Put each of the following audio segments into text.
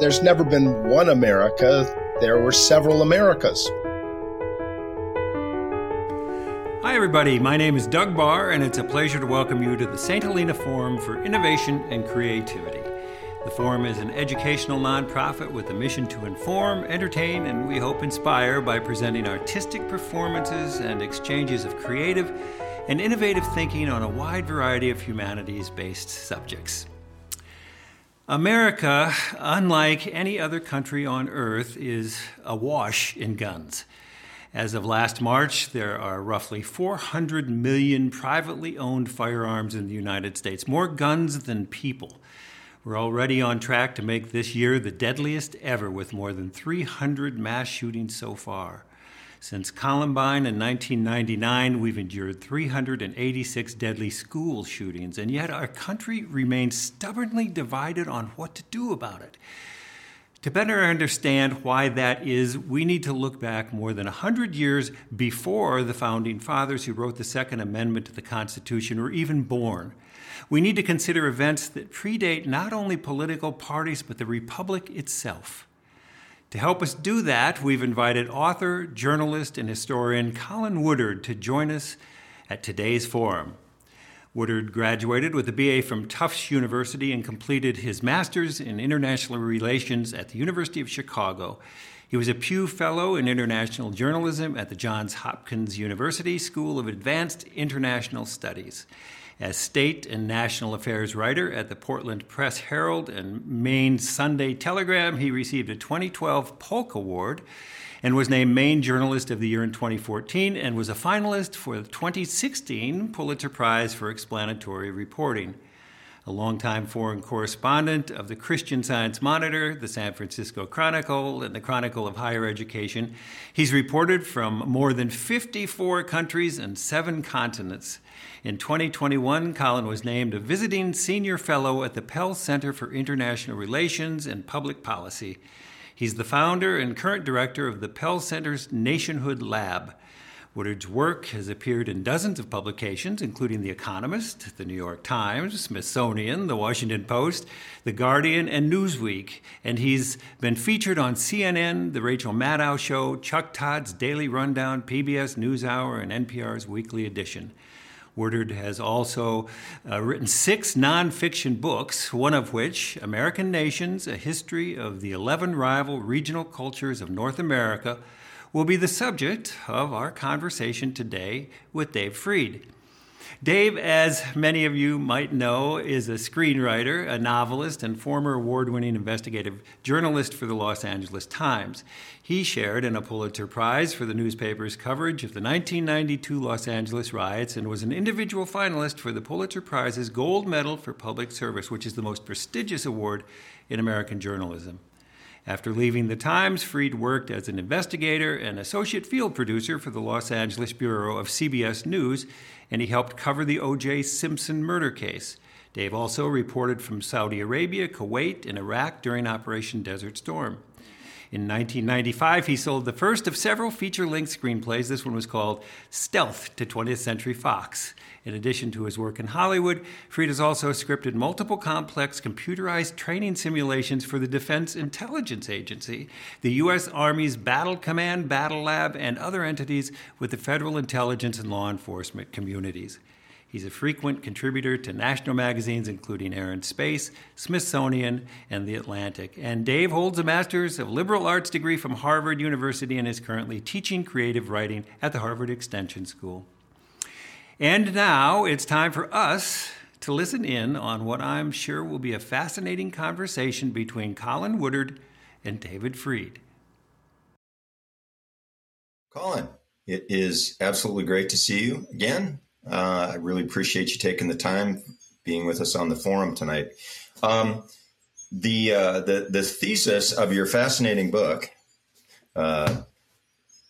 there's never been one America, there were several Americas. Hi, everybody. My name is Doug Barr, and it's a pleasure to welcome you to the St. Helena Forum for Innovation and Creativity. The Forum is an educational nonprofit with a mission to inform, entertain, and we hope inspire by presenting artistic performances and exchanges of creative and innovative thinking on a wide variety of humanities based subjects. America, unlike any other country on earth, is awash in guns. As of last March, there are roughly 400 million privately owned firearms in the United States, more guns than people. We're already on track to make this year the deadliest ever, with more than 300 mass shootings so far. Since Columbine in 1999, we've endured 386 deadly school shootings, and yet our country remains stubbornly divided on what to do about it. To better understand why that is, we need to look back more than 100 years before the founding fathers who wrote the Second Amendment to the Constitution were even born. We need to consider events that predate not only political parties, but the Republic itself. To help us do that, we've invited author, journalist, and historian Colin Woodard to join us at today's forum. Woodard graduated with a BA from Tufts University and completed his master's in international relations at the University of Chicago. He was a Pew Fellow in International Journalism at the Johns Hopkins University School of Advanced International Studies. As state and national affairs writer at the Portland Press Herald and Maine Sunday Telegram, he received a 2012 Polk Award and was named Maine Journalist of the Year in 2014 and was a finalist for the 2016 Pulitzer Prize for Explanatory Reporting. A longtime foreign correspondent of the Christian Science Monitor, the San Francisco Chronicle, and the Chronicle of Higher Education, he's reported from more than 54 countries and seven continents. In 2021, Colin was named a visiting senior fellow at the Pell Center for International Relations and Public Policy. He's the founder and current director of the Pell Center's Nationhood Lab. Woodard's work has appeared in dozens of publications, including The Economist, The New York Times, Smithsonian, The Washington Post, The Guardian, and Newsweek. And he's been featured on CNN, The Rachel Maddow Show, Chuck Todd's Daily Rundown, PBS NewsHour, and NPR's Weekly Edition. Woodard has also uh, written six nonfiction books, one of which, American Nations A History of the 11 Rival Regional Cultures of North America, will be the subject of our conversation today with Dave Freed. Dave, as many of you might know, is a screenwriter, a novelist, and former award winning investigative journalist for the Los Angeles Times. He shared in a Pulitzer Prize for the newspaper's coverage of the 1992 Los Angeles riots and was an individual finalist for the Pulitzer Prize's Gold Medal for Public Service, which is the most prestigious award in American journalism. After leaving the Times, Freed worked as an investigator and associate field producer for the Los Angeles Bureau of CBS News, and he helped cover the O.J. Simpson murder case. Dave also reported from Saudi Arabia, Kuwait, and Iraq during Operation Desert Storm. In 1995, he sold the first of several feature length screenplays. This one was called Stealth to 20th Century Fox. In addition to his work in Hollywood, Freed has also scripted multiple complex computerized training simulations for the Defense Intelligence Agency, the U.S. Army's Battle Command Battle Lab, and other entities with the federal intelligence and law enforcement communities. He's a frequent contributor to national magazines including Air and Space, Smithsonian, and The Atlantic. And Dave holds a Master's of Liberal Arts degree from Harvard University and is currently teaching creative writing at the Harvard Extension School. And now it's time for us to listen in on what I'm sure will be a fascinating conversation between Colin Woodard and David Freed. Colin, it is absolutely great to see you again. Uh, I really appreciate you taking the time being with us on the forum tonight. Um, the, uh, the the thesis of your fascinating book, uh,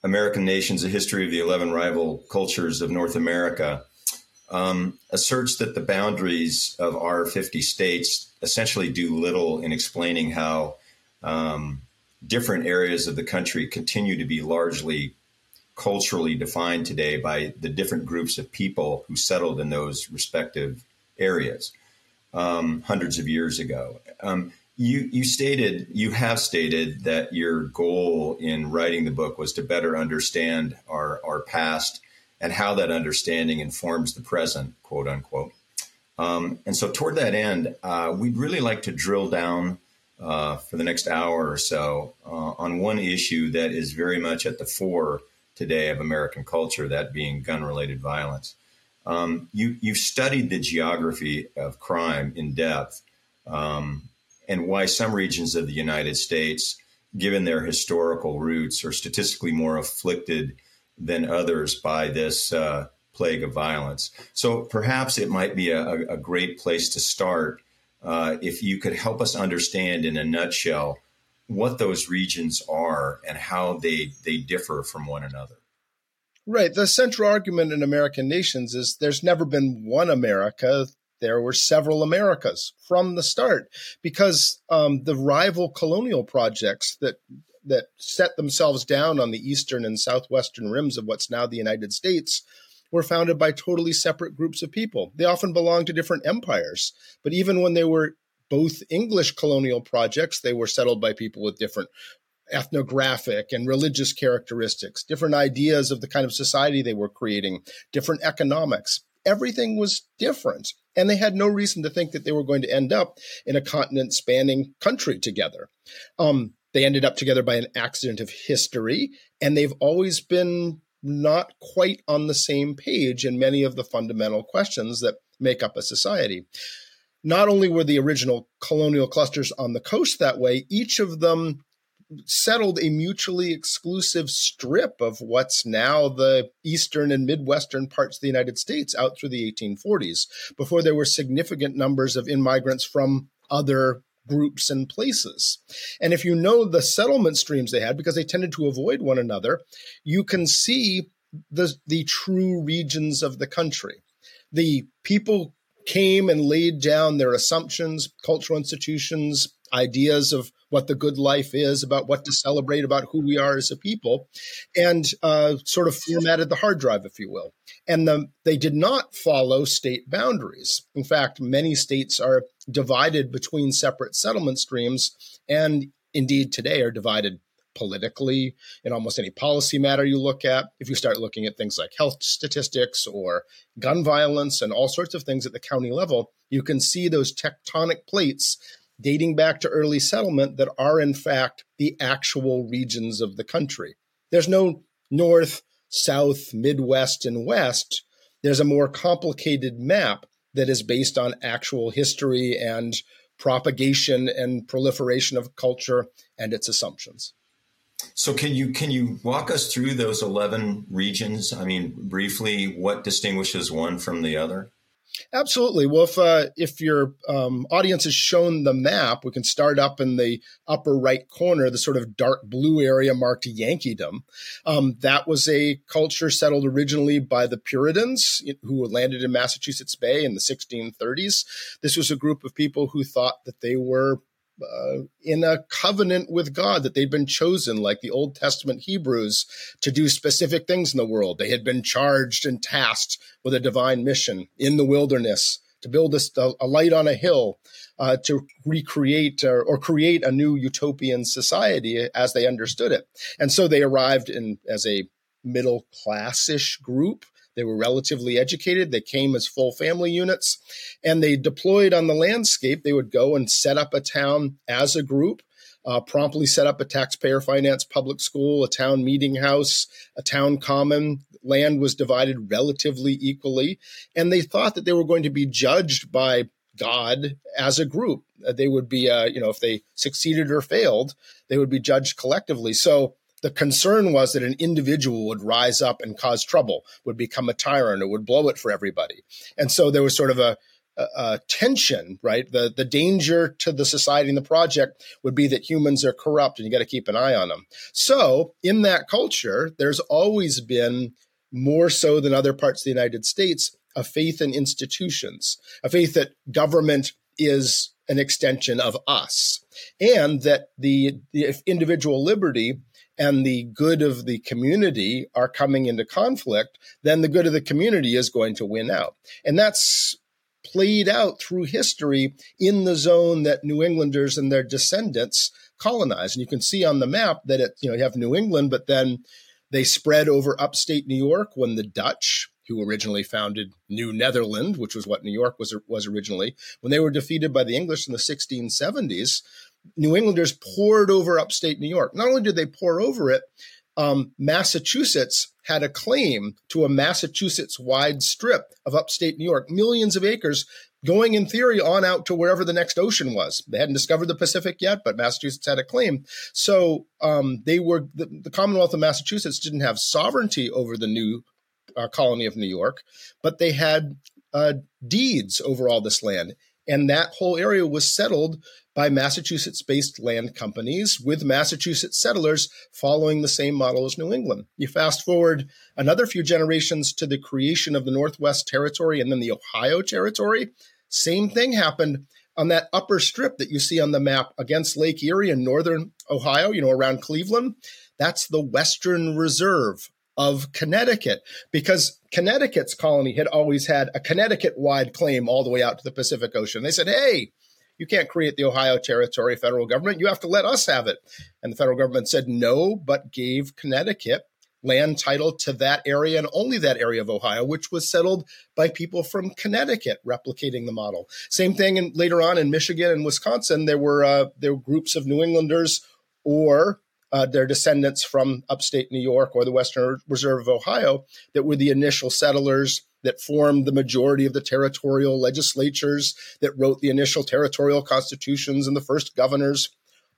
"American Nations: A History of the Eleven Rival Cultures of North America," um, asserts that the boundaries of our 50 states essentially do little in explaining how um, different areas of the country continue to be largely culturally defined today by the different groups of people who settled in those respective areas um, hundreds of years ago. Um, you you stated you have stated that your goal in writing the book was to better understand our our past and how that understanding informs the present, quote unquote. Um, and so, toward that end, uh, we'd really like to drill down uh, for the next hour or so uh, on one issue that is very much at the fore today of American culture, that being gun related violence. Um, you, you've studied the geography of crime in depth um, and why some regions of the United States, given their historical roots, are statistically more afflicted than others by this uh, plague of violence. So perhaps it might be a, a great place to start uh, if you could help us understand in a nutshell what those regions are and how they they differ from one another. Right. The central argument in American nations is there's never been one America. There were several Americas from the start because um, the rival colonial projects that that set themselves down on the eastern and southwestern rims of what's now the United States were founded by totally separate groups of people. They often belonged to different empires, but even when they were both English colonial projects, they were settled by people with different ethnographic and religious characteristics, different ideas of the kind of society they were creating, different economics. Everything was different. And they had no reason to think that they were going to end up in a continent spanning country together. Um, they ended up together by an accident of history, and they've always been not quite on the same page in many of the fundamental questions that make up a society. Not only were the original colonial clusters on the coast that way, each of them settled a mutually exclusive strip of what's now the eastern and midwestern parts of the United States out through the 1840s before there were significant numbers of immigrants from other groups and places. And if you know the settlement streams they had, because they tended to avoid one another, you can see the, the true regions of the country. The people came and laid down their assumptions, cultural institutions, ideas of what the good life is, about what to celebrate, about who we are as a people, and uh, sort of formatted the hard drive, if you will. And the, they did not follow state boundaries. In fact, many states are divided between separate settlement streams, and indeed today are divided politically in almost any policy matter you look at. If you start looking at things like health statistics or gun violence and all sorts of things at the county level, you can see those tectonic plates dating back to early settlement that are, in fact, the actual regions of the country. There's no north, south, midwest, and west. There's a more complicated map that is based on actual history and propagation and proliferation of culture and its assumptions. So can you can you walk us through those 11 regions? I mean, briefly, what distinguishes one from the other? Absolutely. Well, if uh, if your um, audience has shown the map, we can start up in the upper right corner, the sort of dark blue area marked Yankeedom. Um, that was a culture settled originally by the Puritans who landed in Massachusetts Bay in the 1630s. This was a group of people who thought that they were uh, in a covenant with God, that they'd been chosen, like the Old Testament Hebrews, to do specific things in the world. They had been charged and tasked with a divine mission in the wilderness to build a, a light on a hill, uh, to recreate or, or, create a new utopian society as they understood it. And so they arrived in as a middle classish group they were relatively educated. They came as full family units and they deployed on the landscape. They would go and set up a town as a group. Uh, promptly set up a taxpayer financed public school, a town meeting house, a town common. Land was divided relatively equally. And they thought that they were going to be judged by God as a group. They would be, uh, you know, if they succeeded or failed, they would be judged collectively. So the concern was that an individual would rise up and cause trouble, would become a tyrant, or would blow it for everybody. And so there was sort of a, a, a, tension, right? The the danger to the society and the project would be that humans are corrupt and you got to keep an eye on them. So in that culture, there's always been more so than other parts of the United States a faith in institutions, a faith that government is an extension of us, and that the, the individual liberty and the good of the community are coming into conflict, then the good of the community is going to win out. And that's played out through history in the zone that New Englanders and their descendants colonized. And you can see on the map that it, you know, you have New England, but then they spread over upstate New York when the Dutch, who originally founded New Netherland, which was what New York was was originally, when they were defeated by the English in the 1670s, New Englanders poured over upstate New York. Not only did they pour over it, um, Massachusetts had a claim to a Massachusetts wide strip of upstate New York, millions of acres going in theory on out to wherever the next ocean was. They hadn't discovered the Pacific yet, but Massachusetts had a claim. So um, they were the, the, Commonwealth of Massachusetts didn't have sovereignty over the new uh, colony of New York, but they had uh, deeds over all this land. And that whole area was settled by Massachusetts based land companies with Massachusetts settlers following the same model as New England. You fast forward another few generations to the creation of the Northwest Territory and then the Ohio Territory. Same thing happened on that upper strip that you see on the map against Lake Erie in northern Ohio, you know, around Cleveland. That's the Western Reserve of Connecticut because Connecticut's colony had always had a Connecticut wide claim all the way out to the Pacific Ocean. They said, hey, you can't create the Ohio Territory federal government. You have to let us have it. And the federal government said no, but gave Connecticut land title to that area and only that area of Ohio, which was settled by people from Connecticut, replicating the model. Same thing in, later on in Michigan and Wisconsin. There were uh, there were groups of New Englanders or uh, their descendants from upstate New York or the Western Reserve of Ohio that were the initial settlers that formed the majority of the territorial legislatures that wrote the initial territorial constitutions and the first governors,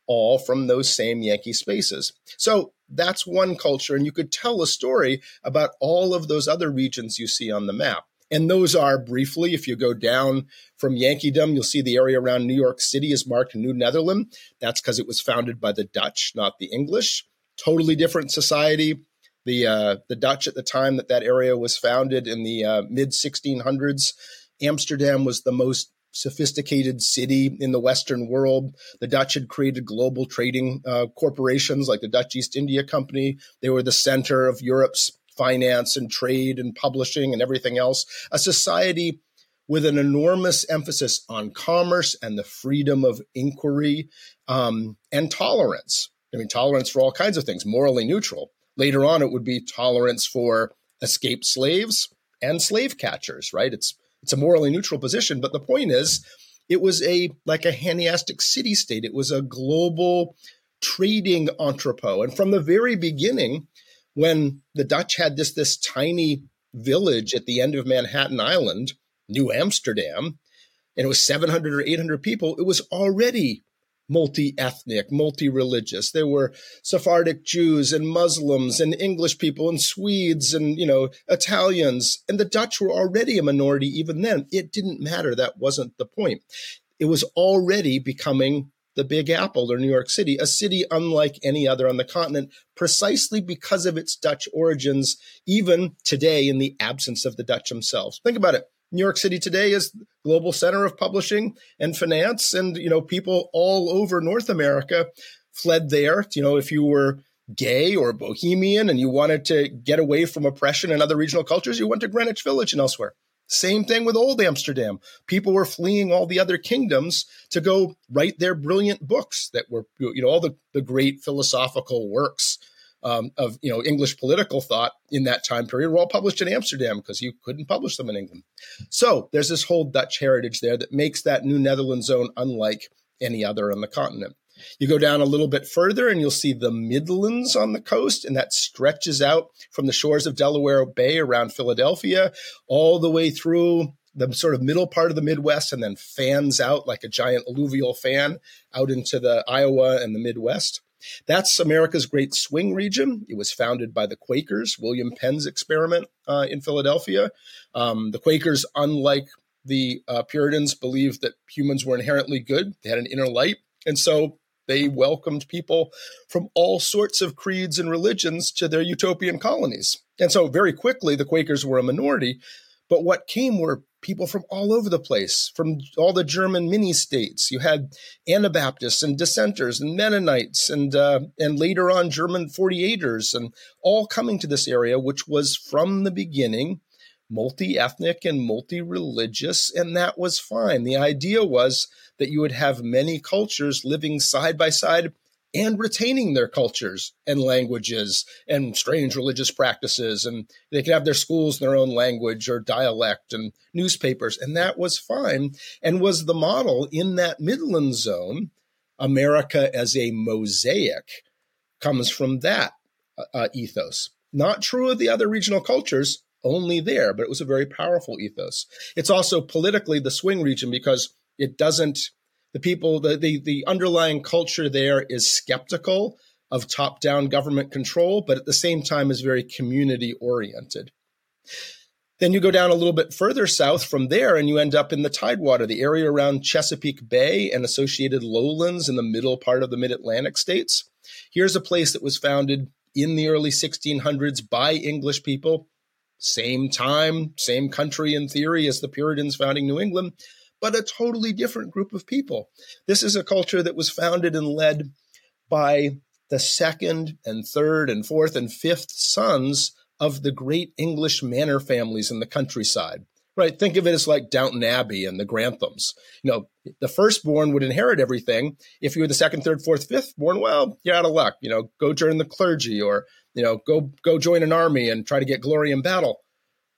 all from those same Yankee spaces. So that's one culture, and you could tell a story about all of those other regions you see on the map. And those are briefly, if you go down from Yankeedom, you'll see the area around New York City is marked New Netherland. That's because it was founded by the Dutch, not the English. Totally different society, the uh, the Dutch at the time that that area was founded in the uh, mid 1600s. Amsterdam was the most sophisticated city in the Western world. The Dutch had created global trading uh, corporations like the Dutch East India Company. They were the center of Europe's finance and trade and publishing and everything else. A society with an enormous emphasis on commerce and the freedom of inquiry um, and tolerance. I mean, tolerance for all kinds of things, morally neutral. Later on, it would be tolerance for escaped slaves and slave catchers, right? It's it's a morally neutral position, but the point is, it was a like a Hanseatic city state. It was a global trading entrepot, and from the very beginning, when the Dutch had this this tiny village at the end of Manhattan Island, New Amsterdam, and it was 700 or 800 people, it was already multi ethnic, multi religious. There were Sephardic Jews and Muslims and English people and Swedes and, you know, Italians. And the Dutch were already a minority even then. It didn't matter. That wasn't the point. It was already becoming the Big Apple or New York City, a city unlike any other on the continent, precisely because of its Dutch origins, even today in the absence of the Dutch themselves. Think about it. New York City today is global center of publishing and finance, and you know people all over North America fled there. You know, if you were gay or bohemian and you wanted to get away from oppression and other regional cultures, you went to Greenwich Village and elsewhere. Same thing with Old Amsterdam. People were fleeing all the other kingdoms to go write their brilliant books that were, you know, all the, the great philosophical works um, of you know English political thought in that time period were all published in Amsterdam because you couldn't publish them in England. So there's this whole Dutch heritage there that makes that New Netherlands zone unlike any other on the continent. You go down a little bit further and you'll see the Midlands on the coast, and that stretches out from the shores of Delaware Bay around Philadelphia all the way through the sort of middle part of the Midwest and then fans out like a giant alluvial fan out into the Iowa and the Midwest. That's America's Great Swing Region. It was founded by the Quakers, William Penn's experiment uh, in Philadelphia. Um, the Quakers, unlike the uh, Puritans, believed that humans were inherently good, they had an inner light. And so they welcomed people from all sorts of creeds and religions to their utopian colonies. And so, very quickly, the Quakers were a minority. But what came were people from all over the place, from all the German mini states. You had Anabaptists and dissenters and Mennonites and uh, and later on German 48ers and all coming to this area, which was from the beginning multi ethnic and multi religious, and that was fine. The idea was that you would have many cultures living side by side and retaining their cultures and languages and strange religious practices. And they could have their schools in their own language or dialect and newspapers. And that was fine and was the model in that Midland zone. America as a mosaic comes from that uh, uh ethos. Not true of the other regional cultures, only there, but it was a very powerful ethos. It's also politically the swing region because it doesn't the people the, the, the underlying culture there is skeptical of top-down government control, but at the same time is very community oriented. Then you go down a little bit further south from there, and you end up in the Tidewater, the area around Chesapeake Bay and associated lowlands in the middle part of the mid Atlantic states. Here's a place that was founded in the early 1600s by English people, same time, same country in theory as the Puritans founding New England, but a totally different group of people. This is a culture that was founded and led by the second and third and fourth and fifth sons of the great English manor families in the countryside. Right? Think of it as like Downton Abbey and the Granthams. You know, the firstborn would inherit everything. If you were the second, third, fourth, fifth born, well, you're out of luck. You know, go join the clergy or, you know, go go join an army and try to get glory in battle.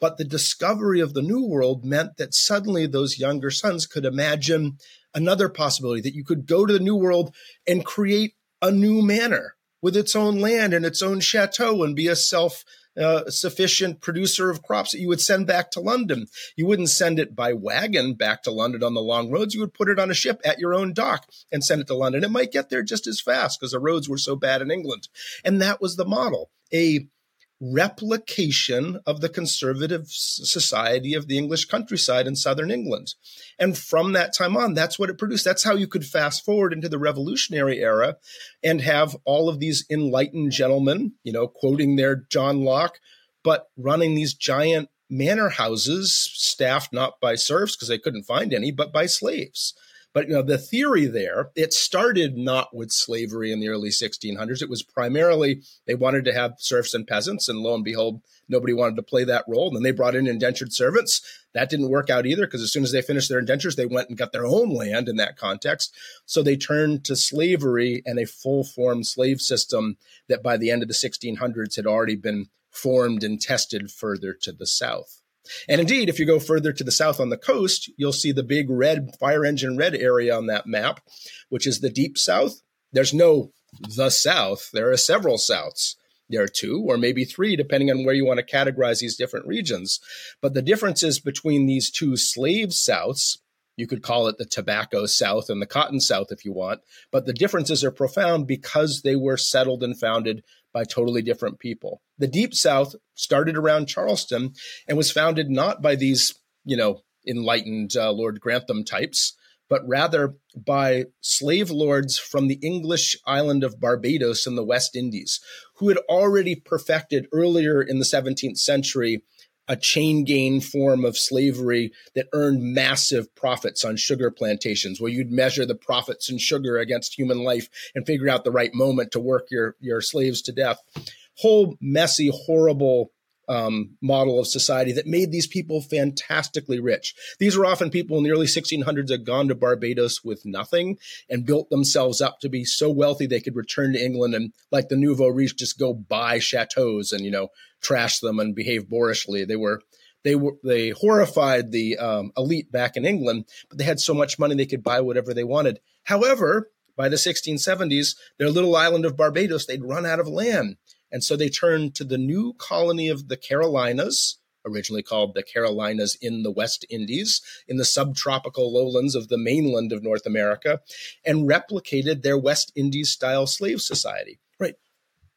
But the discovery of the New World meant that suddenly those younger sons could imagine another possibility that you could go to the New World and create a new manor with its own land and its own chateau and be a self uh, sufficient producer of crops that you would send back to London. You wouldn't send it by wagon back to London on the long roads. You would put it on a ship at your own dock and send it to London. It might get there just as fast because the roads were so bad in England. And that was the model. A replication of the conservative society of the English countryside in southern England. And from that time on, that's what it produced. That's how you could fast forward into the revolutionary era and have all of these enlightened gentlemen, you know, quoting their John Locke, but running these giant manor houses staffed not by serfs because they couldn't find any, but by slaves. But you know, the theory there, it started not with slavery in the early 1600s. It was primarily they wanted to have serfs and peasants, and lo and behold, nobody wanted to play that role. And then they brought in indentured servants. That didn't work out either because as soon as they finished their indentures, they went and got their own land in that context. So they turned to slavery and a full form slave system that by the end of the 1600s had already been formed and tested further to the south. And indeed, if you go further to the south on the coast, you'll see the big red fire engine red area on that map, which is the deep south. There's no the south, there are several souths. There are two or maybe three, depending on where you want to categorize these different regions. But the differences between these two slave souths, you could call it the tobacco south and the cotton south if you want, but the differences are profound because they were settled and founded by totally different people. The Deep South started around Charleston and was founded not by these, you know, enlightened uh, Lord Grantham types, but rather by slave lords from the English island of Barbados in the West Indies, who had already perfected earlier in the 17th century a chain gain form of slavery that earned massive profits on sugar plantations, where you'd measure the profits in sugar against human life and figure out the right moment to work your, your slaves to death. Whole messy, horrible um, model of society that made these people fantastically rich. These were often people in the early 1600s had gone to Barbados with nothing and built themselves up to be so wealthy they could return to England and, like the nouveau riche, just go buy chateaus and you know trash them and behave boorishly. They were they were they horrified the um, elite back in England, but they had so much money they could buy whatever they wanted. However, by the 1670s, their little island of Barbados, they'd run out of land. And so they turned to the new colony of the Carolinas, originally called the Carolinas in the West Indies, in the subtropical lowlands of the mainland of North America, and replicated their West Indies style slave society. Right.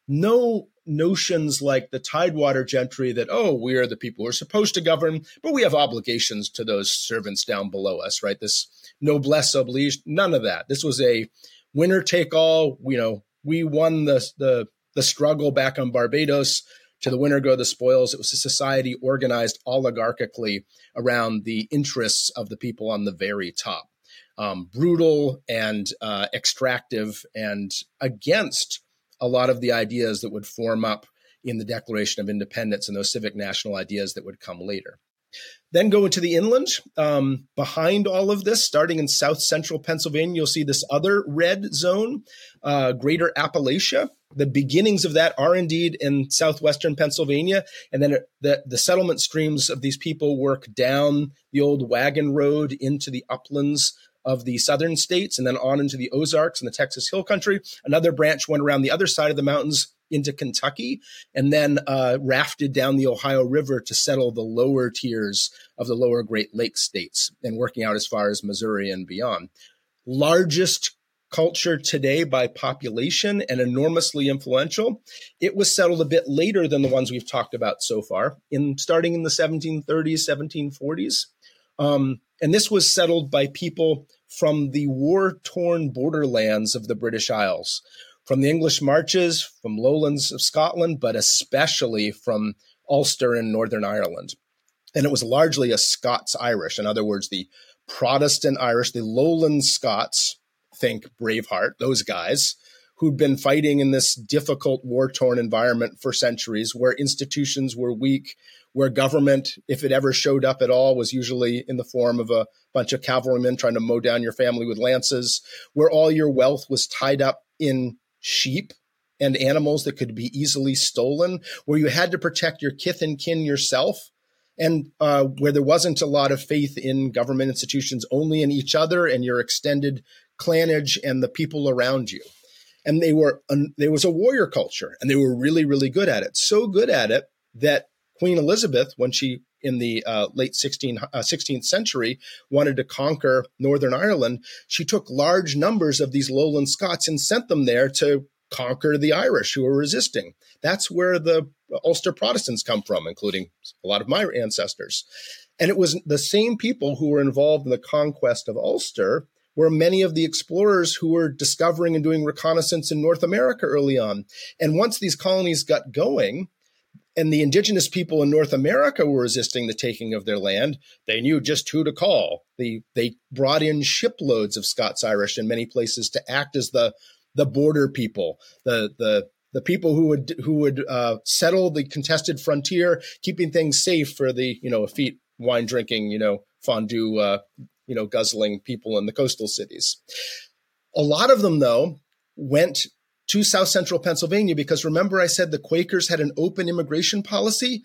No notions like the Tidewater gentry that, oh, we are the people who are supposed to govern, but we have obligations to those servants down below us, right? This noblesse oblige, none of that. This was a winner take all, you know, we won the, the the struggle back on Barbados to the winner go the spoils. It was a society organized oligarchically around the interests of the people on the very top. Um, brutal and uh, extractive and against a lot of the ideas that would form up in the Declaration of Independence and those civic national ideas that would come later. Then go into the inland. Um, behind all of this, starting in south central Pennsylvania, you'll see this other red zone, uh, Greater Appalachia. The beginnings of that are indeed in southwestern Pennsylvania, and then the, the settlement streams of these people work down the old wagon road into the uplands of the southern states and then on into the Ozarks and the Texas Hill Country. Another branch went around the other side of the mountains into Kentucky and then uh, rafted down the Ohio River to settle the lower tiers of the lower Great Lakes states and working out as far as Missouri and beyond. Largest culture today by population and enormously influential. It was settled a bit later than the ones we've talked about so far, in starting in the 1730s, 1740s. Um, and this was settled by people from the war torn borderlands of the British Isles, from the English marches, from lowlands of Scotland, but especially from Ulster and Northern Ireland. And it was largely a Scots Irish, in other words, the Protestant Irish, the lowland Scots, think Braveheart, those guys who'd been fighting in this difficult war torn environment for centuries where institutions were weak, where government, if it ever showed up at all, was usually in the form of a bunch of cavalrymen trying to mow down your family with lances, where all your wealth was tied up in sheep and animals that could be easily stolen, where you had to protect your kith and kin yourself, and uh, where there wasn't a lot of faith in government institutions, only in each other and your extended clanage and the people around you. And they were there was a warrior culture, and they were really, really good at it. So good at it that Queen Elizabeth, when she in the uh, late 16, uh, 16th century wanted to conquer Northern Ireland, she took large numbers of these lowland Scots and sent them there to conquer the Irish who were resisting. That's where the Ulster Protestants come from, including a lot of my ancestors. And it was the same people who were involved in the conquest of Ulster were many of the explorers who were discovering and doing reconnaissance in North America early on. And once these colonies got going, and the indigenous people in North America were resisting the taking of their land, they knew just who to call. They they brought in shiploads of Scots Irish in many places to act as the the border people, the the the people who would who would uh, settle the contested frontier, keeping things safe for the you know effete wine drinking, you know fondue, uh, you know guzzling people in the coastal cities. A lot of them, though, went to South Central Pennsylvania because remember I said the Quakers had an open immigration policy.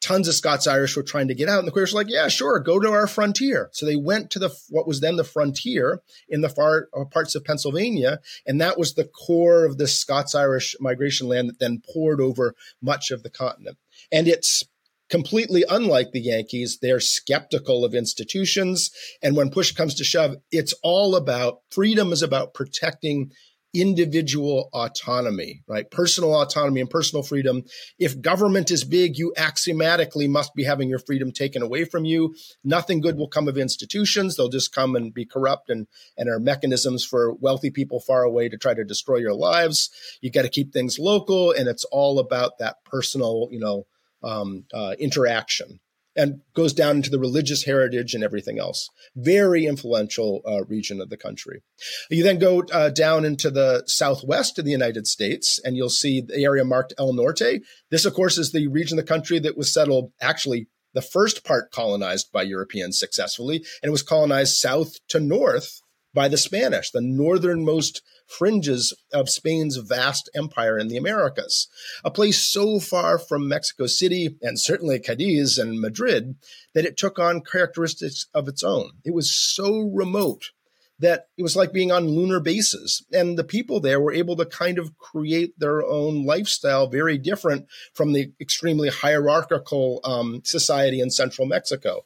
Tons of Scots Irish were trying to get out, and the Quakers were like, "Yeah, sure, go to our frontier." So they went to the what was then the frontier in the far uh, parts of Pennsylvania, and that was the core of the Scots Irish migration land that then poured over much of the continent. And it's completely unlike the Yankees. They're skeptical of institutions. And when push comes to shove, it's all about freedom is about protecting individual autonomy, right? Personal autonomy and personal freedom. If government is big, you axiomatically must be having your freedom taken away from you. Nothing good will come of institutions. They'll just come and be corrupt and, and are mechanisms for wealthy people far away to try to destroy your lives. You got to keep things local. And it's all about that personal, you know, um, uh, interaction and goes down into the religious heritage and everything else. Very influential uh, region of the country. You then go uh, down into the southwest of the United States, and you'll see the area marked El Norte. This, of course, is the region of the country that was settled actually the first part colonized by Europeans successfully, and it was colonized south to north by the Spanish, the northernmost fringes of Spain's vast empire in the Americas, a place so far from Mexico City and certainly Cadiz and Madrid that it took on characteristics of its own. It was so remote that it was like being on lunar bases. And the people there were able to kind of create their own lifestyle, very different from the extremely hierarchical um, society in central Mexico.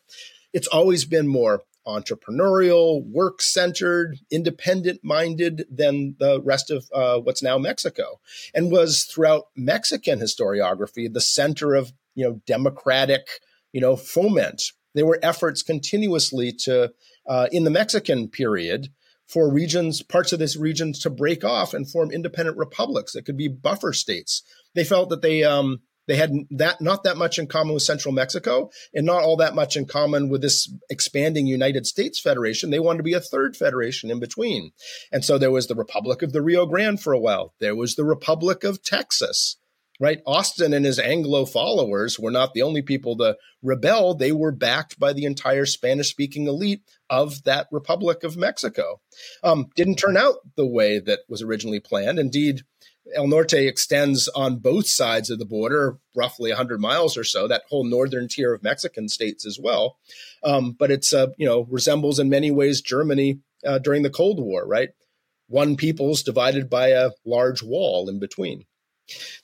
It's always been more entrepreneurial, work centered, independent minded than the rest of uh, what's now Mexico, and was throughout Mexican historiography the center of you know democratic you know foment. There were efforts continuously to uh, in the Mexican period for regions, parts of this region, to break off and form independent republics that could be buffer states. They felt that they um, they had that not that much in common with Central Mexico and not all that much in common with this expanding United States Federation. They wanted to be a third federation in between. And so there was the Republic of the Rio Grande for a while. There was the Republic of Texas. right? Austin and his Anglo followers were not the only people to rebel. They were backed by the entire Spanish speaking elite of that Republic of Mexico. Um, didn't turn out the way that was originally planned. Indeed, El Norte extends on both sides of the border, roughly 100 miles or so, that whole northern tier of Mexican states as well. Um, but it's, uh, you know, resembles in many ways Germany uh, during the Cold War, right? One people's divided by a large wall in between.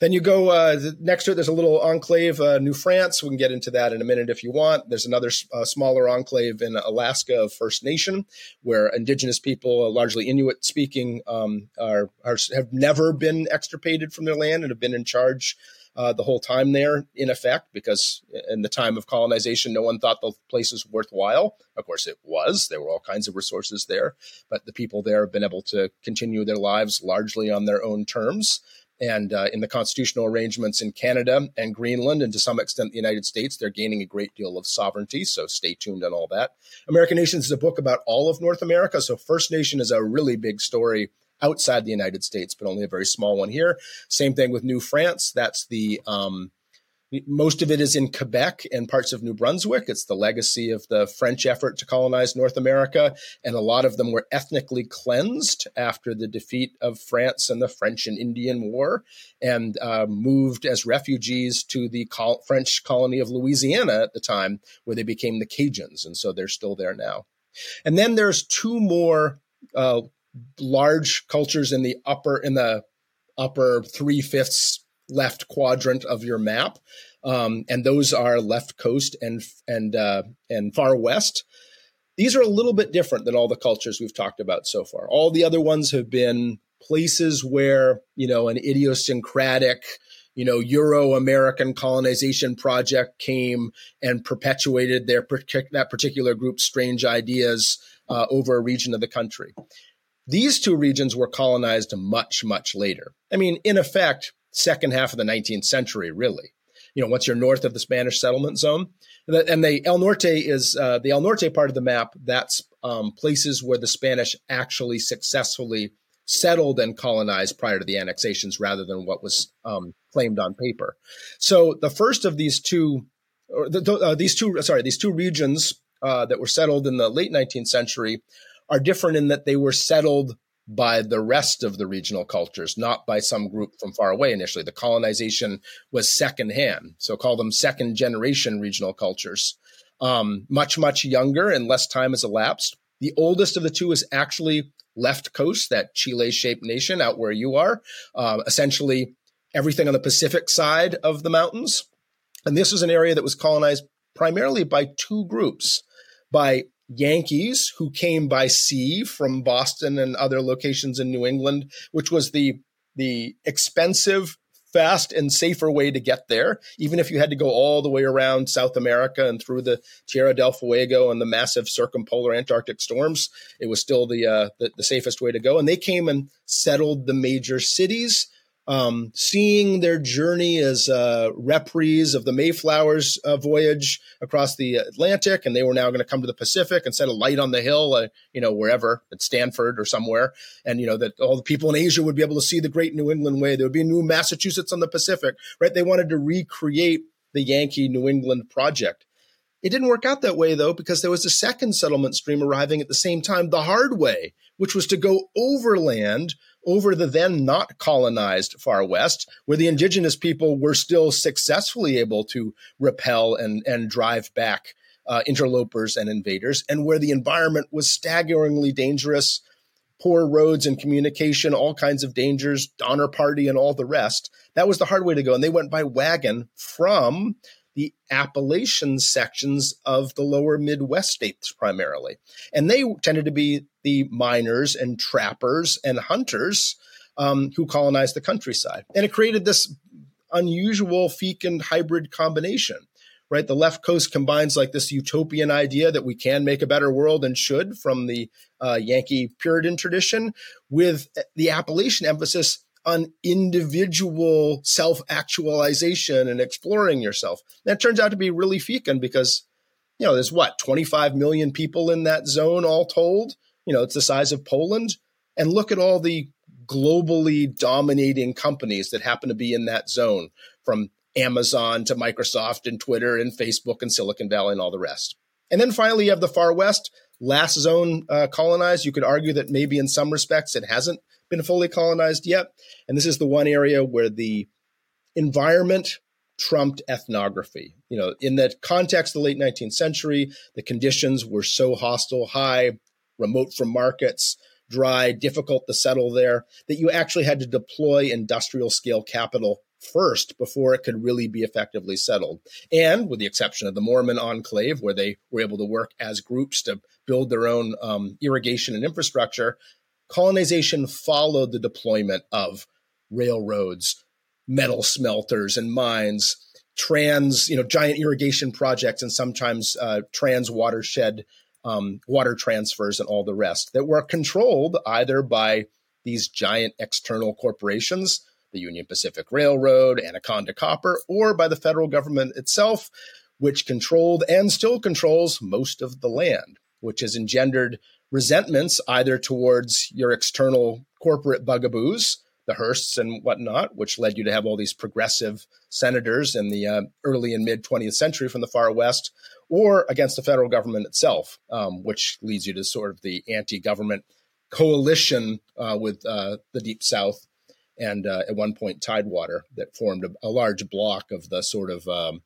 Then you go uh, next to it. There's a little enclave, uh, New France. We can get into that in a minute if you want. There's another uh, smaller enclave in Alaska of First Nation, where indigenous people, uh, largely Inuit speaking, um, are, are, have never been extirpated from their land and have been in charge uh, the whole time there, in effect, because in the time of colonization, no one thought the place was worthwhile. Of course, it was. There were all kinds of resources there, but the people there have been able to continue their lives largely on their own terms. And uh, in the constitutional arrangements in Canada and Greenland, and to some extent the United States, they're gaining a great deal of sovereignty. So stay tuned on all that. American Nations is a book about all of North America. So First Nation is a really big story outside the United States, but only a very small one here. Same thing with New France. That's the um, most of it is in Quebec and parts of New Brunswick. It's the legacy of the French effort to colonize North America. And a lot of them were ethnically cleansed after the defeat of France and the French and Indian War and uh, moved as refugees to the col- French colony of Louisiana at the time, where they became the Cajuns. And so they're still there now. And then there's two more uh, large cultures in the upper, in the upper three fifths left quadrant of your map, um, and those are left coast and and uh, and far west. These are a little bit different than all the cultures we've talked about so far. All the other ones have been places where you know an idiosyncratic you know euro-american colonization project came and perpetuated their that particular group's strange ideas uh, over a region of the country these two regions were colonized much much later i mean in effect second half of the 19th century, really. You know, once you're north of the Spanish settlement zone, and the El Norte is uh, the El Norte part of the map. That's um, places where the Spanish actually successfully settled and colonized prior to the annexations, rather than what was um, claimed on paper. So the first of these two, or the, uh, these two, sorry, these two regions uh, that were settled in the late 19th century are different in that they were settled by the rest of the regional cultures, not by some group from far away initially. The colonization was secondhand, so call them second generation regional cultures. Um, much, much younger and less time has elapsed. The oldest of the two is actually left coast, that Chile shaped nation out where you are, uh, essentially everything on the Pacific side of the mountains. And this was an area that was colonized primarily by two groups by Yankees who came by sea from Boston and other locations in New England, which was the the expensive, fast, and safer way to get there. Even if you had to go all the way around South America and through the Tierra del Fuego and the massive circumpolar Antarctic storms, it was still the, uh, the, the safest way to go. And they came and settled the major cities um, seeing their journey as a reprise of the Mayflower's uh, voyage across the Atlantic, and they were now going to come to the Pacific and set a light on the hill, uh, you know, wherever at Stanford or somewhere, and you know that all the people in Asia would be able to see the Great New England Way. There would be a new Massachusetts on the Pacific, right? They wanted to recreate the Yankee New England project. It didn't work out that way though, because there was a second settlement stream arriving at the same time, the hard way, which was to go overland over the then not colonized far west, where the indigenous people were still successfully able to repel and, and drive back uh, interlopers and invaders, and where the environment was staggeringly dangerous, poor roads and communication, all kinds of dangers, Donner Party, and all the rest. That was the hard way to go. And they went by wagon from the Appalachian sections of the lower Midwest states primarily. And they tended to be the miners and trappers and hunters um, who colonized the countryside. And it created this unusual fecund hybrid combination. Right, the left coast combines like this utopian idea that we can make a better world and should from the uh, Yankee Puritan tradition, with the Appalachian emphasis on individual self actualization and exploring yourself. That turns out to be really fecund because, you know, there's what, 25 million people in that zone all told? You know, it's the size of Poland. And look at all the globally dominating companies that happen to be in that zone, from Amazon to Microsoft and Twitter and Facebook and Silicon Valley and all the rest. And then finally, you have the far west, last zone uh, colonized. You could argue that maybe in some respects it hasn't been fully colonized yet. And this is the one area where the environment trumped ethnography. You know, in the context of the late 19th century, the conditions were so hostile, high, remote from markets, dry, difficult to settle there, that you actually had to deploy industrial scale capital first before it could really be effectively settled. And with the exception of the Mormon enclave, where they were able to work as groups to build their own um, irrigation and infrastructure, colonization followed the deployment of railroads, metal smelters, and mines. Trans, you know, giant irrigation projects and sometimes uh, trans watershed um, water transfers and all the rest that were controlled either by these giant external corporations the Union Pacific Railroad, Anaconda Copper, or by the federal government itself, which controlled and still controls most of the land, which has engendered resentments either towards your external corporate bugaboos, the Hearsts and whatnot, which led you to have all these progressive senators in the uh, early and mid 20th century from the far west, or against the federal government itself, um, which leads you to sort of the anti government coalition uh, with uh, the Deep South. And uh, at one point Tidewater that formed a, a, large block of the sort of um,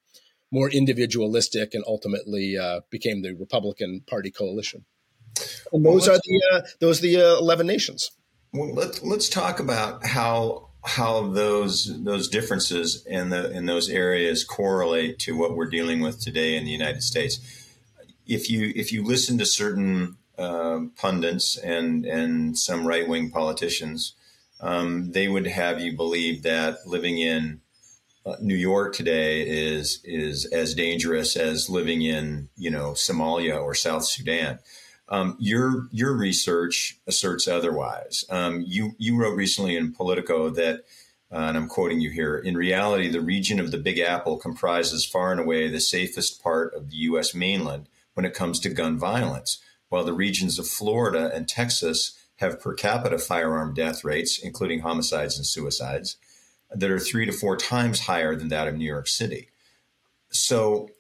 more individualistic and ultimately uh, became the Republican Party coalition. And those well, are the uh, those are the uh, eleven nations. Well, let's let's talk about how how those those differences in the in those areas correlate to what we're dealing with today in the United States. If you if you listen to certain uh, pundits and and some right wing politicians, um, they would have you believe that living in uh, New York today is is as dangerous as living in you know Somalia or South Sudan. Um, your your research asserts otherwise. Um, you you wrote recently in Politico that, uh, and I'm quoting you here. In reality, the region of the Big Apple comprises far and away the safest part of the U.S. mainland when it comes to gun violence, while the regions of Florida and Texas have per capita firearm death rates, including homicides and suicides, that are three to four times higher than that of New York City. So,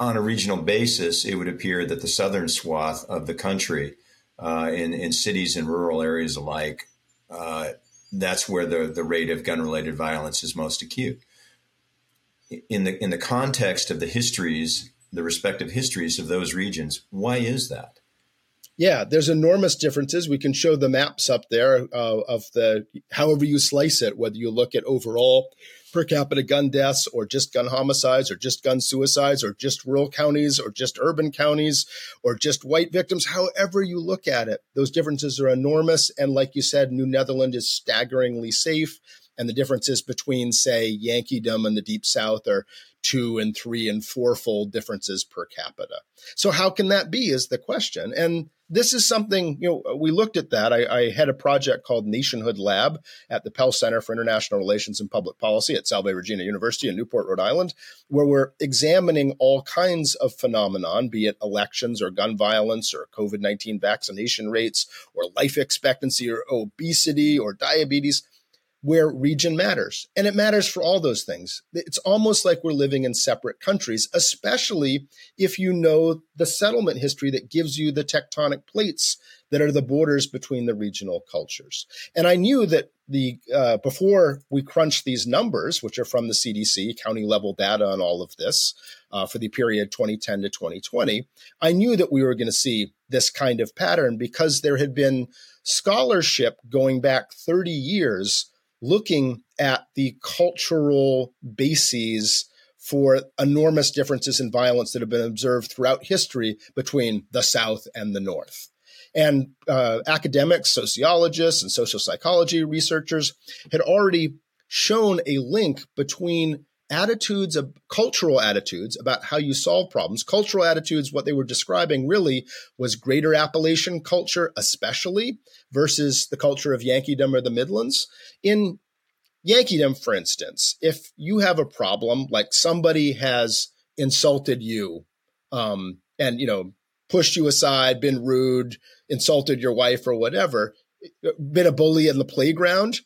on a regional basis, it would appear that the southern swath of the country, uh, in, in cities and rural areas alike, uh, that's where the, the rate of gun related violence is most acute. In the, in the context of the histories, the respective histories of those regions, why is that? Yeah, there's enormous differences. We can show the maps up there uh, of the however you slice it, whether you look at overall per capita gun deaths or just gun homicides or just gun suicides or just rural counties or just urban counties or just white victims, however you look at it, those differences are enormous. And like you said, New Netherland is staggeringly safe. And the differences between, say, Yankeedom and the Deep South are two and three and fourfold differences per capita. So how can that be is the question. And this is something, you know, we looked at that. I, I, had a project called Nationhood Lab at the Pell Center for International Relations and Public Policy at Salve Regina University in Newport, Rhode Island, where we're examining all kinds of phenomenon, be it elections or gun violence or COVID 19 vaccination rates or life expectancy or obesity or diabetes where region matters. And it matters for all those things. It's almost like we're living in separate countries, especially if you know the settlement history that gives you the tectonic plates that are the borders between the regional cultures. And I knew that the uh, before we crunched these numbers, which are from the CDC, county level data on all of this uh, for the period 2010 to 2020, I knew that we were going to see this kind of pattern because there had been scholarship going back 30 years looking at the cultural bases for enormous differences in violence that have been observed throughout history between the South and the North. And uh, academics, sociologists, and social psychology researchers had already shown a link between attitudes of cultural attitudes about how you solve problems. Cultural attitudes, what they were describing really was greater Appalachian culture, especially versus the culture of Yankeedom or the Midlands. In Yankeedom, for instance, if you have a problem, like somebody has insulted you, um, and you know, pushed you aside, been rude, insulted your wife or whatever, been a bully in the playground,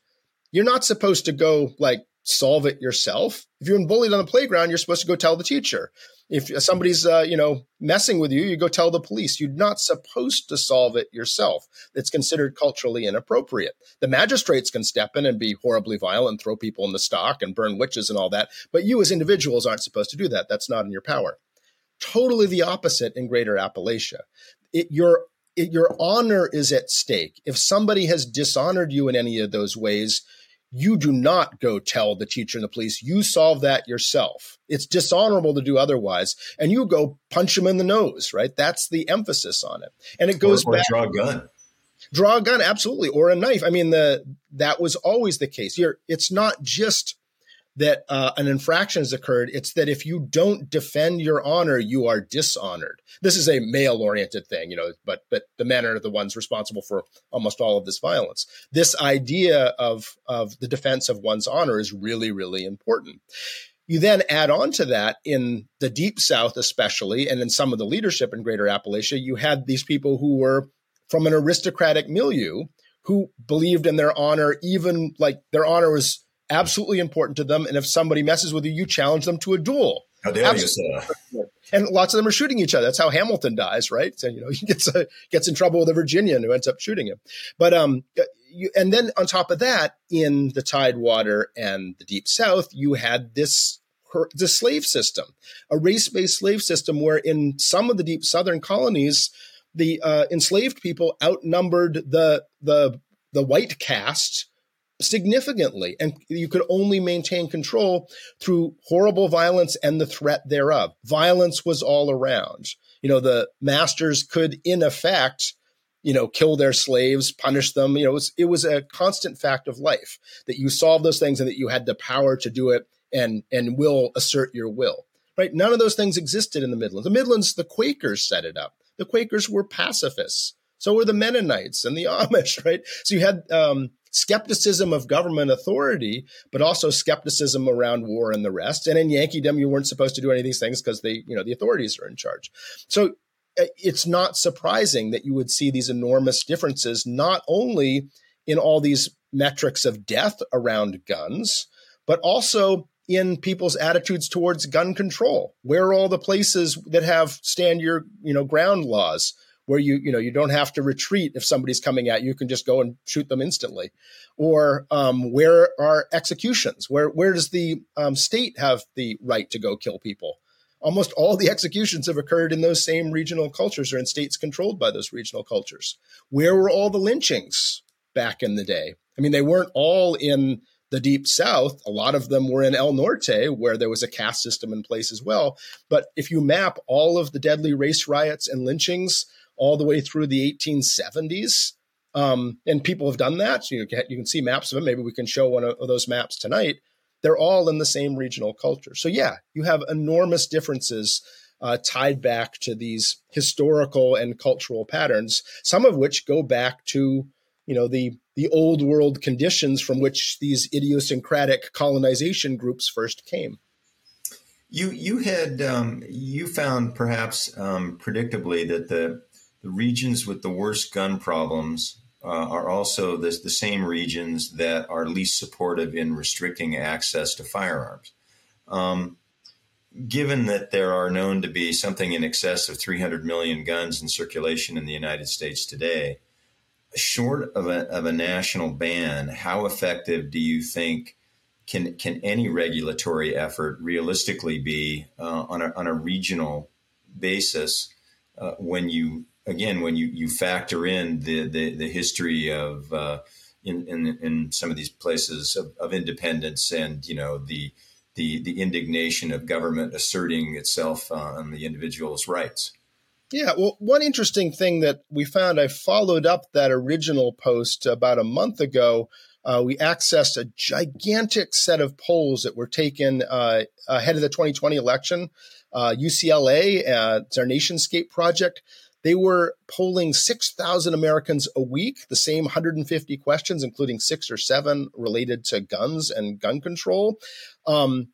you're not supposed to go like solve it yourself. If you're bullied on the playground, you're supposed to go tell the teacher. If somebody's uh, you know messing with you, you go tell the police. You're not supposed to solve it yourself. It's considered culturally inappropriate. The magistrates can step in and be horribly violent, throw people in the stock, and burn witches and all that. But you as individuals aren't supposed to do that. That's not in your power. Totally the opposite in Greater Appalachia. It, your it, your honor is at stake. If somebody has dishonored you in any of those ways, you do not go tell the teacher and the police. You solve that yourself. It's dishonorable to do otherwise. And you go punch him in the nose, right? That's the emphasis on it. And it goes or, or back. Draw a gun. Draw a gun, absolutely, or a knife. I mean, the that was always the case. Here, it's not just that uh, an infraction has occurred. It's that if you don't defend your honor, you are dishonored. This is a male oriented thing, you know, but but the men are the ones responsible for almost all of this violence. This idea of of the defense of one's honor is really really important. You then add on to that in the deep south, especially, and in some of the leadership in Greater Appalachia, you had these people who were from an aristocratic milieu who believed in their honor, even like their honor was absolutely important to them. And if somebody messes with you, you challenge them to a duel. How dare absolutely. you, And lots of them are shooting each other. That's how Hamilton dies, right? So, you know, he gets uh, gets in trouble with a Virginian who ends up shooting him. But um, you, and then on top of that, in the Tidewater and the Deep South, you had this the slave system, a race based slave system, where in some of the deep Southern colonies, the uh, enslaved people outnumbered the the the white caste significantly. And you could only maintain control through horrible violence and the threat thereof. Violence was all around. You know, the masters could, in effect, you know, kill their slaves, punish them. You know, it was, it was a constant fact of life that you solved those things and that you had the power to do it and, and will assert your will. Right? None of those things existed in the Midlands. The Midlands, the Quakers set it up. The Quakers were pacifists. So were the Mennonites and the Amish, right? So you had um, skepticism of government authority, but also skepticism around war and the rest. And in Yankeedom, you weren't supposed to do any of these things because they, you know, the authorities are in charge. So uh, it's not surprising that you would see these enormous differences, not only in all these metrics of death around guns, but also in people's attitudes towards gun control. Where are all the places that have stand your, you know, ground laws? Where you you know you don't have to retreat if somebody's coming at you, you can just go and shoot them instantly. Or um, where are executions? Where where does the um, state have the right to go kill people? Almost all the executions have occurred in those same regional cultures or in states controlled by those regional cultures. Where were all the lynchings back in the day? I mean they weren't all in the deep south. A lot of them were in el norte where there was a caste system in place as well. But if you map all of the deadly race riots and lynchings all the way through the 1870s. Um, and people have done that. So you, can, you can see maps of them. Maybe we can show one of, those maps tonight. They're all in the same regional culture. So, yeah, you have enormous differences uh, tied back to these historical and cultural patterns, some of which go back to you know the the old world conditions from which these idiosyncratic colonization groups first came. You you had um, you found perhaps um, predictably that the the regions with the worst gun problems uh, are also the, the same regions that are least supportive in restricting access to firearms. Um, given that there are known to be something in excess of 300 million guns in circulation in the United States today, short of a, of a national ban, how effective do you think can can any regulatory effort realistically be uh, on, a, on a regional basis uh, when you again, when you, you factor in the, the, the history of uh, in, in, in some of these places of, of, independence and you know the the the indignation of government asserting itself uh, on the individual's rights. Yeah, well, one interesting thing that we found, I followed up that original post about a month ago. Uh, we accessed a gigantic set of polls that were taken uh, ahead of the 2020 election. UCLA, uh, it's our Nationscape project they were polling 6,000 Americans a week, the same 150 questions, including six or seven related to guns and gun control. Um,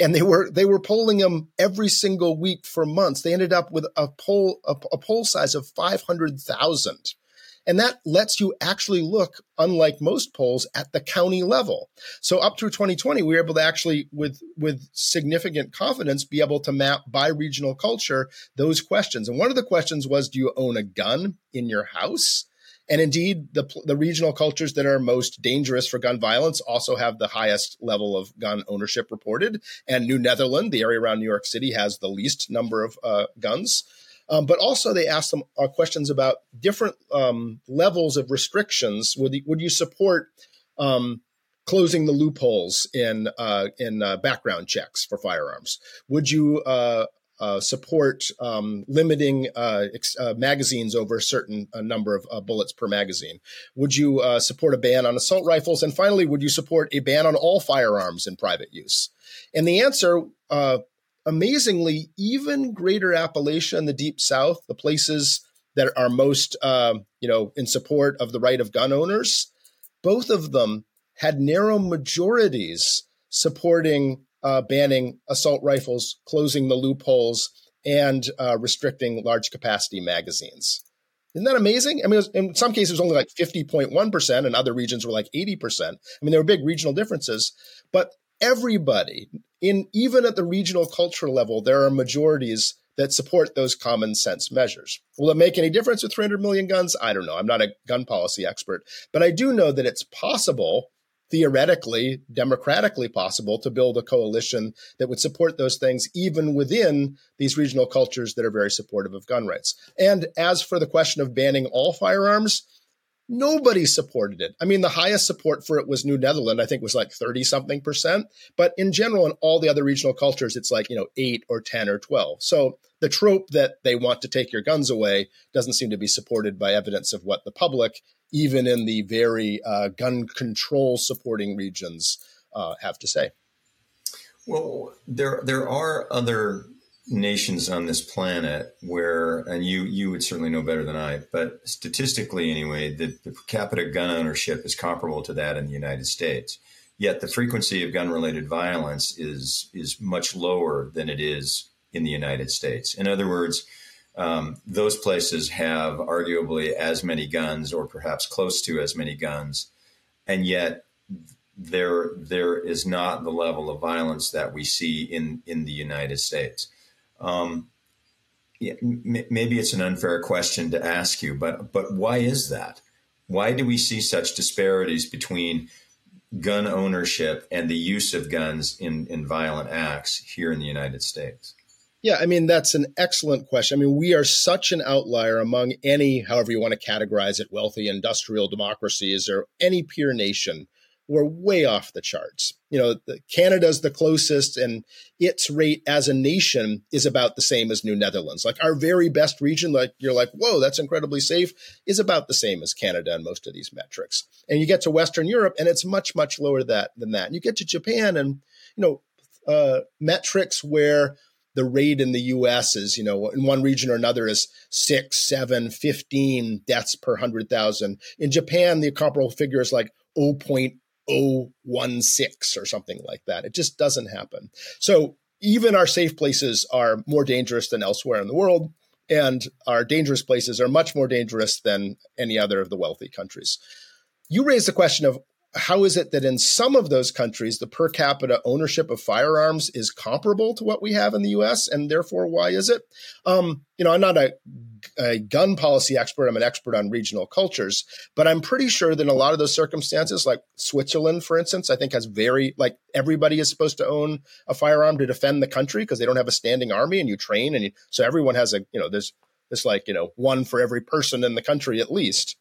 and they were they were polling them every single week for months. They ended up with a poll a, a poll size of 500,000. And that lets you actually look, unlike most polls, at the county level. So up through 2020, we were able to actually, with, with significant confidence, be able to map by regional culture those questions. And one of the questions was, do you own a gun in your house? And indeed, the, the regional cultures that are most dangerous for gun violence also have the highest level of gun ownership reported. And New Netherland, the area around New York City, has the least number of uh, guns. Um, but also, they asked them uh, questions about different um, levels of restrictions. Would, would you support um, closing the loopholes in uh, in uh, background checks for firearms? Would you uh, uh, support um, limiting uh, ex- magazines over a certain number of bullets per magazine? Would you support a ban on assault rifles? And finally, would you support a ban on all firearms in private use? And the answer, amazingly, even greater Appalachia and the Deep South, the places that are most, um, you know, in support of the right of gun owners, both of them had narrow majorities supporting uh, banning assault rifles, closing the loopholes, and uh, restricting large capacity magazines. Isn't that amazing? I mean, was, in some cases, it was only like 50.1%, and other regions were like 80%. I mean, there were big regional differences, but everybody, in even at the regional cultural level, there are majorities that support those common sense measures. Will it make any difference with 300 million guns? I don't know. I'm not a gun policy expert, but I do know that it's possible theoretically, democratically possible to build a coalition that would support those things, even within these regional cultures that are very supportive of gun rights. And as for the question of banning all firearms, nobody supported it. I mean, the highest support for it was New Netherland, I think was like 30 something percent. But in general, in all the other regional cultures, it's like, you know, eight or 10 or 12. So the trope that they want to take your guns away doesn't seem to be supported by evidence of what the public even in the very uh, gun control supporting regions uh, have to say. Well, there there are other nations on this planet where, and you you would certainly know better than I, but statistically anyway, the, the per capita gun ownership is comparable to that in the United States. Yet the frequency of gun related violence is is much lower than it is in the United States. In other words, um, those places have arguably as many guns or perhaps close to as many guns and yet there there is not the level of violence that we see in in the United States um, yeah, m- maybe it's an unfair question to ask you but but why is that why do we see such disparities between gun ownership and the use of guns in in violent acts here in the United States yeah, I mean, that's an excellent question. I mean, we are such an outlier among any, however you want to categorize it, wealthy industrial democracies or any peer nation. We're way off the charts. You know, Canada's the closest, and its rate as a nation is about the same as New Netherlands. Like our very best region, like you're like, whoa, that's incredibly safe, is about the same as Canada in most of these metrics. And you get to Western Europe, and it's much, much lower that, than that. And you get to Japan, and you know, uh, metrics where the rate in the US is, you know, in one region or another is six, seven, 15 deaths per 100,000. In Japan, the comparable figure is like 0.016 or something like that. It just doesn't happen. So even our safe places are more dangerous than elsewhere in the world. And our dangerous places are much more dangerous than any other of the wealthy countries. You raised the question of how is it that in some of those countries the per capita ownership of firearms is comparable to what we have in the U.S. and therefore why is it? Um, you know, I'm not a, a, gun policy expert. I'm an expert on regional cultures, but I'm pretty sure that in a lot of those circumstances, like Switzerland, for instance, I think has very like everybody is supposed to own a firearm to defend the country because they don't have a standing army and you train and you, so everyone has a you know there's this like you know one for every person in the country at least,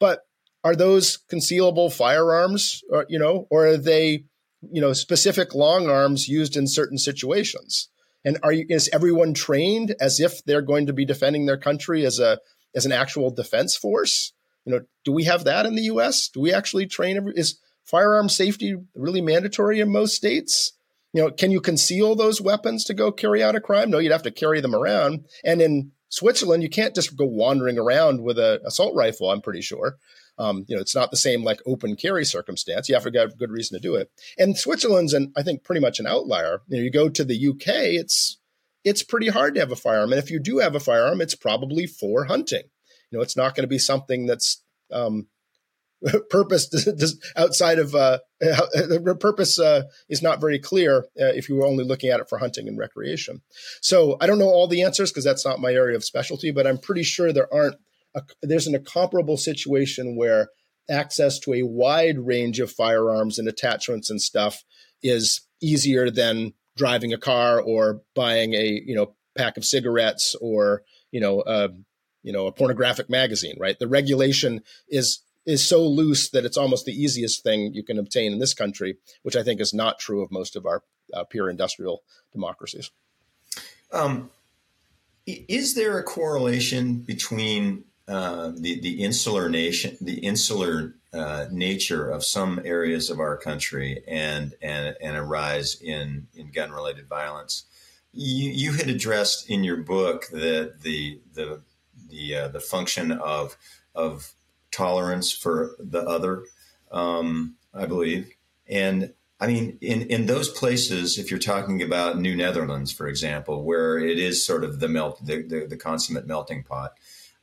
but are those concealable firearms, or, you know, or are they, you know, specific long arms used in certain situations? And are you, is everyone trained as if they're going to be defending their country as a as an actual defense force? You know, do we have that in the U.S.? Do we actually train? Is firearm safety really mandatory in most states? You know, can you conceal those weapons to go carry out a crime? No, you'd have to carry them around. And in Switzerland, you can't just go wandering around with an assault rifle. I'm pretty sure. Um, you know, it's not the same like open carry circumstance. You have to have good reason to do it. And Switzerland's, and I think, pretty much an outlier. You know, you go to the UK, it's it's pretty hard to have a firearm, and if you do have a firearm, it's probably for hunting. You know, it's not going to be something that's um, purpose outside of uh, the purpose uh, is not very clear uh, if you were only looking at it for hunting and recreation. So I don't know all the answers because that's not my area of specialty, but I'm pretty sure there aren't. A, there's an, a comparable situation where access to a wide range of firearms and attachments and stuff is easier than driving a car or buying a you know pack of cigarettes or you know uh, you know a pornographic magazine right? The regulation is is so loose that it's almost the easiest thing you can obtain in this country which i think is not true of most of our uh, pure industrial democracies. Um, is there a correlation between uh, the the insular nation the insular uh, nature of some areas of our country and and and a rise in in gun related violence you, you had addressed in your book that the the the uh, the function of of tolerance for the other, um, I believe, and I mean in in those places, if you're talking about New Netherlands, for example, where it is sort of the melt the the, the consummate melting pot.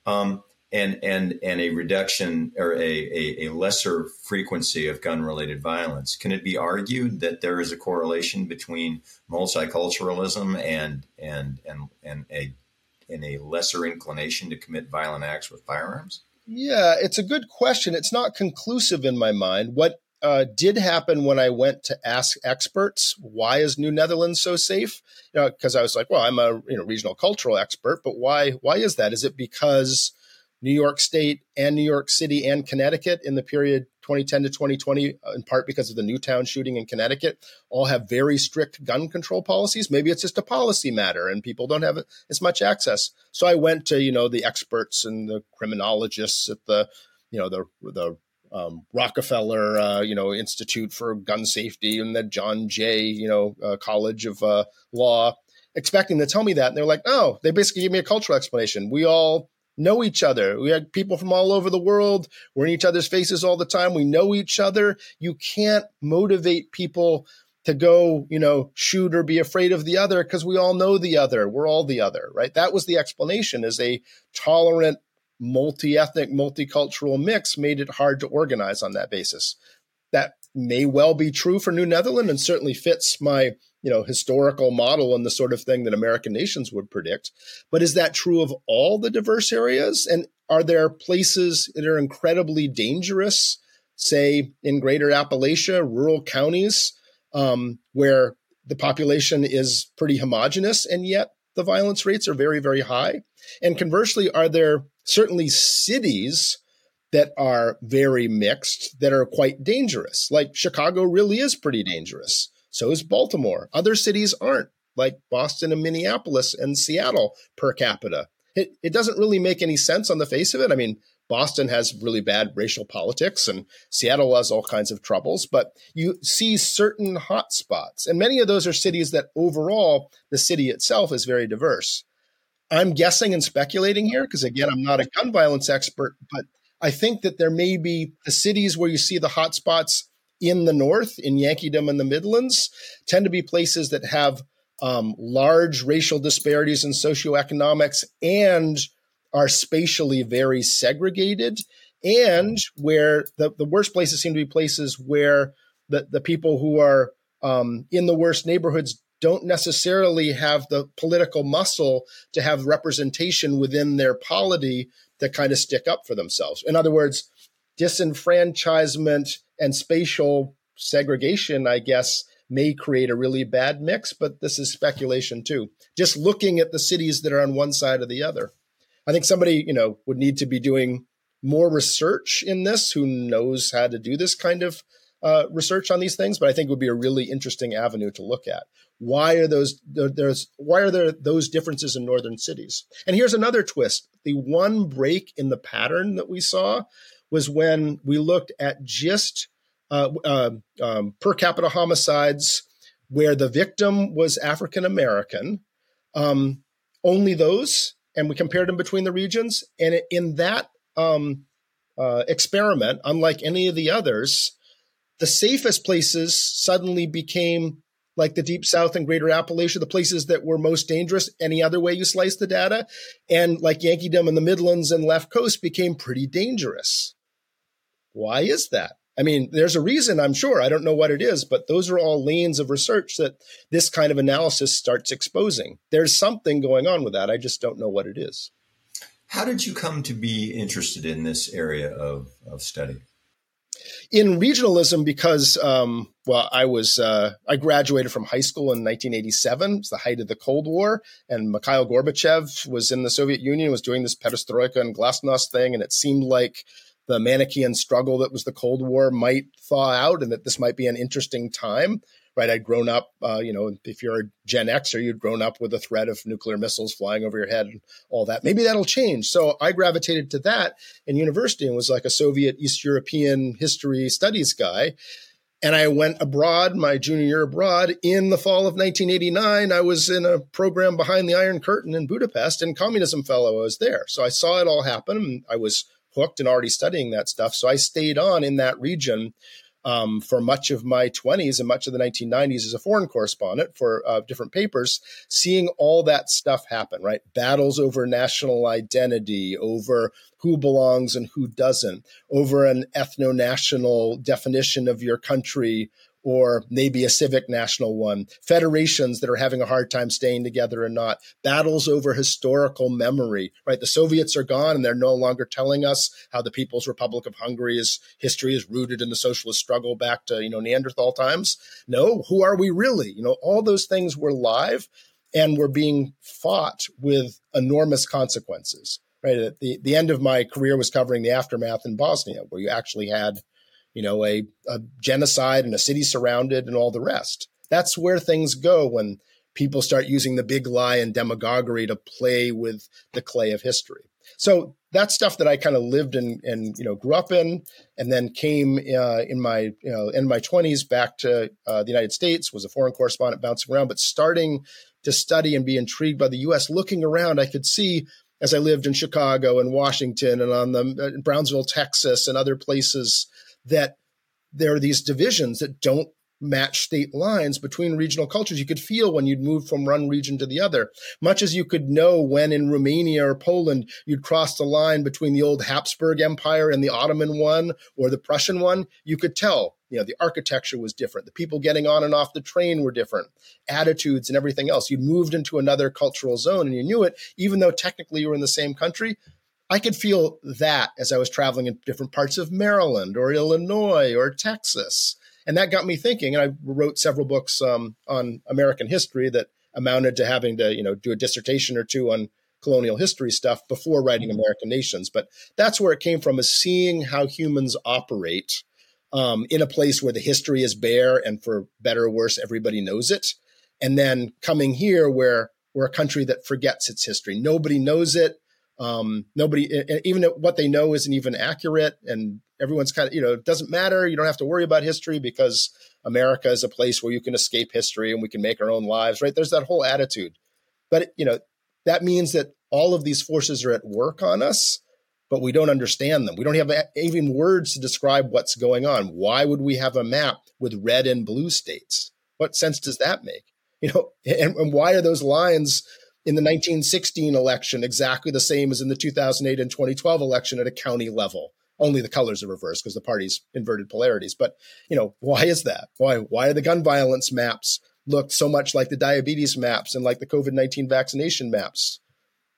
Um, and and and a reduction or a, a, a lesser frequency of gun related violence. Can it be argued that there is a correlation between multiculturalism and and and and a and a lesser inclination to commit violent acts with firearms? Yeah, it's a good question. It's not conclusive in my mind. What uh, did happen when I went to ask experts, why is New Netherlands so safe? You know, because I was like, well, I'm a you know regional cultural expert, but why why is that? Is it because New York State and New York City and Connecticut in the period 2010 to 2020, uh, in part because of the Newtown shooting in Connecticut, all have very strict gun control policies. Maybe it's just a policy matter and people don't have as much access. So I went to, you know, the experts and the criminologists at the, you know, the, the, um, Rockefeller, uh, you know, Institute for Gun Safety and the John Jay, you know, uh, College of uh, Law, expecting to tell me that. And they're like, oh, they basically gave me a cultural explanation. We all know each other. We have people from all over the world. We're in each other's faces all the time. We know each other. You can't motivate people to go, you know, shoot or be afraid of the other because we all know the other. We're all the other, right? That was the explanation is a tolerant, multi-ethnic, multicultural mix made it hard to organize on that basis. That may well be true for New Netherland and certainly fits my you know historical model and the sort of thing that American nations would predict. But is that true of all the diverse areas? And are there places that are incredibly dangerous, say in Greater Appalachia, rural counties, um, where the population is pretty homogenous and yet the violence rates are very, very high? And conversely, are there certainly cities that are very mixed that are quite dangerous? Like Chicago really is pretty dangerous. So is Baltimore. Other cities aren't, like Boston and Minneapolis and Seattle per capita. It, it doesn't really make any sense on the face of it. I mean, Boston has really bad racial politics and Seattle has all kinds of troubles, but you see certain hotspots. And many of those are cities that overall the city itself is very diverse. I'm guessing and speculating here because, again, I'm not a gun violence expert, but I think that there may be the cities where you see the hotspots in the North, in Yankeedom and the Midlands, tend to be places that have um, large racial disparities in socioeconomics and are spatially very segregated, and where the, the worst places seem to be places where the, the people who are um, in the worst neighborhoods don't necessarily have the political muscle to have representation within their polity to kind of stick up for themselves. In other words, disenfranchisement and spatial segregation, I guess, may create a really bad mix, but this is speculation too. Just looking at the cities that are on one side or the other. I think somebody, you know, would need to be doing more research in this who knows how to do this kind of uh, research on these things, but I think it would be a really interesting avenue to look at. Why are those there's why are there those differences in northern cities? And here's another twist: the one break in the pattern that we saw was when we looked at just uh, uh, um, per capita homicides where the victim was African American, um, only those, and we compared them between the regions. And in that um, uh, experiment, unlike any of the others, the safest places suddenly became like the deep south and greater appalachia the places that were most dangerous any other way you slice the data and like yankeedom and the midlands and left coast became pretty dangerous Why is that? I mean, there's a reason, I'm sure. I don't know what it is, but those are all lanes of research that this kind of analysis starts exposing. There's something going on with that. I just don't know what it is. How did you come to be interested in this area of, of study? In regionalism because um, well i was uh, i graduated from high school in 1987 it's the height of the cold war. And mikhail gorbachev was in the soviet union was doing this perestroika and glasnost thing. And it seemed like the manichean struggle that was the cold war might thaw out and that this might be an interesting time right? I'd grown up, uh, you know, if you're a Gen Xer, you'd grown up with the threat of nuclear missiles flying over your head and all that. Maybe that'll change. So I gravitated to that in university and was like a Soviet East European history studies guy. And I went abroad, my junior year abroad in the fall of 1989. I was in a program behind the Iron Curtain in Budapest, and Communism Fellow was there. So I saw it all happen. I was hooked and already studying that stuff. So I stayed on in that region um, for much of my 20s and much of the 1990s as a foreign correspondent for uh, different papers, seeing all that stuff happen, right? Battles over national identity, over who belongs and who doesn't, over an ethno national definition of your country or maybe a civic national one, federations that are having a hard time staying together or not, battles over historical memory, right? The Soviets are gone and they're no longer telling us how the People's Republic of Hungary's history is rooted in the socialist struggle back to, you know, Neanderthal times. No, who are we really? You know, all those things were live and were being fought with enormous consequences. Right. At the, the end of my career was covering the aftermath in Bosnia, where you actually had you know, a, a genocide and a city surrounded and all the rest. That's where things go when people start using the big lie and demagoguery to play with the clay of history. So that's stuff that I kind of lived in and you know grew up in, and then came uh, in my you know in my twenties back to uh, the United States. Was a foreign correspondent bouncing around, but starting to study and be intrigued by the U.S. Looking around, I could see as I lived in Chicago and Washington and on the uh, Brownsville, Texas, and other places that there are these divisions that don't match state lines between regional cultures. You could feel when you'd move from one region to the other, much as you could know when in Romania or Poland you'd cross the line between the old Habsburg Empire and the Ottoman one or the Prussian one. You could tell, you know, the architecture was different. The people getting on and off the train were different, attitudes and everything else. You'd moved into another cultural zone and you knew it, even though technically you were in the same country. I could feel that as I was traveling in different parts of Maryland or Illinois or Texas. And that got me thinking. And I wrote several books um, on American history that amounted to having to, you know, do a dissertation or two on colonial history stuff before writing. American Nations. But that's where it came from is seeing how humans operate um, in a place where the history is bare and for better or worse, everybody knows it. And then coming here where we're a country that forgets its history. Nobody knows it. Um, nobody, even what they know isn't even accurate, and everyone's kind of, you know, it doesn't matter. You don't have to worry about history because America is a place where you can escape history and we can make our own lives, right? There's that whole attitude. But, you know, that means that all of these forces are at work on us, but we don't understand them. We don't have even words to describe what's going on. Why would we have a map with red and blue states? What sense does that make? You know, and, and why are those lines in the 1916 election exactly the same as in the 2008 and 2012 election at a county level. Only the colors are reversed because the parties inverted polarities. But you know, why is that? Why why are the gun violence maps look so much like the diabetes maps and like the COVID 19 vaccination maps?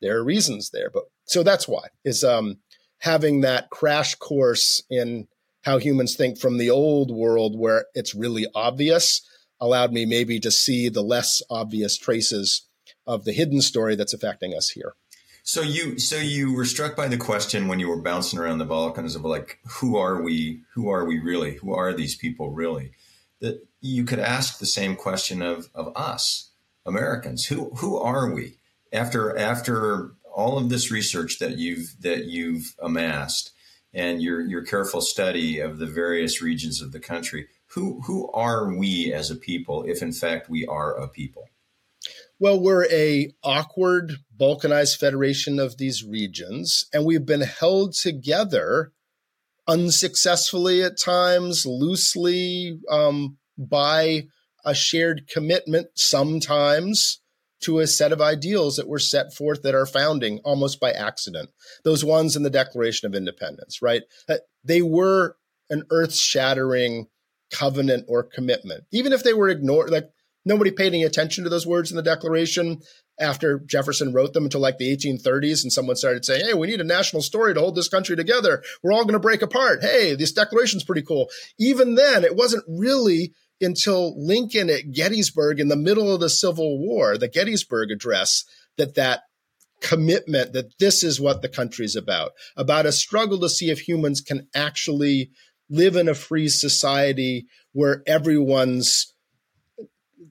There are reasons there, but so that's why is um, having that crash course in how humans think from the old world where it's really obvious allowed me maybe to see the less obvious traces of the hidden story that's affecting us here. So you so you were struck by the question when you were bouncing around the Balkans of like who are we who are we really? Who are these people really? That you could ask the same question of of us Americans. Who who are we? After after all of this research that you've that you've amassed and your your careful study of the various regions of the country who who are we as a people if in fact we are a people well, we're a awkward, balkanized federation of these regions, and we've been held together unsuccessfully at times, loosely um, by a shared commitment, sometimes to a set of ideals that were set forth at our founding almost by accident. Those ones in the Declaration of Independence, right? Uh, they were an earth shattering covenant or commitment, even if they were ignored. Like nobody paid any attention to those words in the Declaration after Jefferson wrote them until like the 1830s, and someone started saying, "Hey, we need a national story to hold this country together. We're all going to break apart. Hey, this Declaration's pretty cool." Even then, it wasn't really until Lincoln at Gettysburg in the middle of the Civil War, the Gettysburg Address, that that commitment that this is what the country's about, about a struggle to see if humans can actually live in a free society where everyone's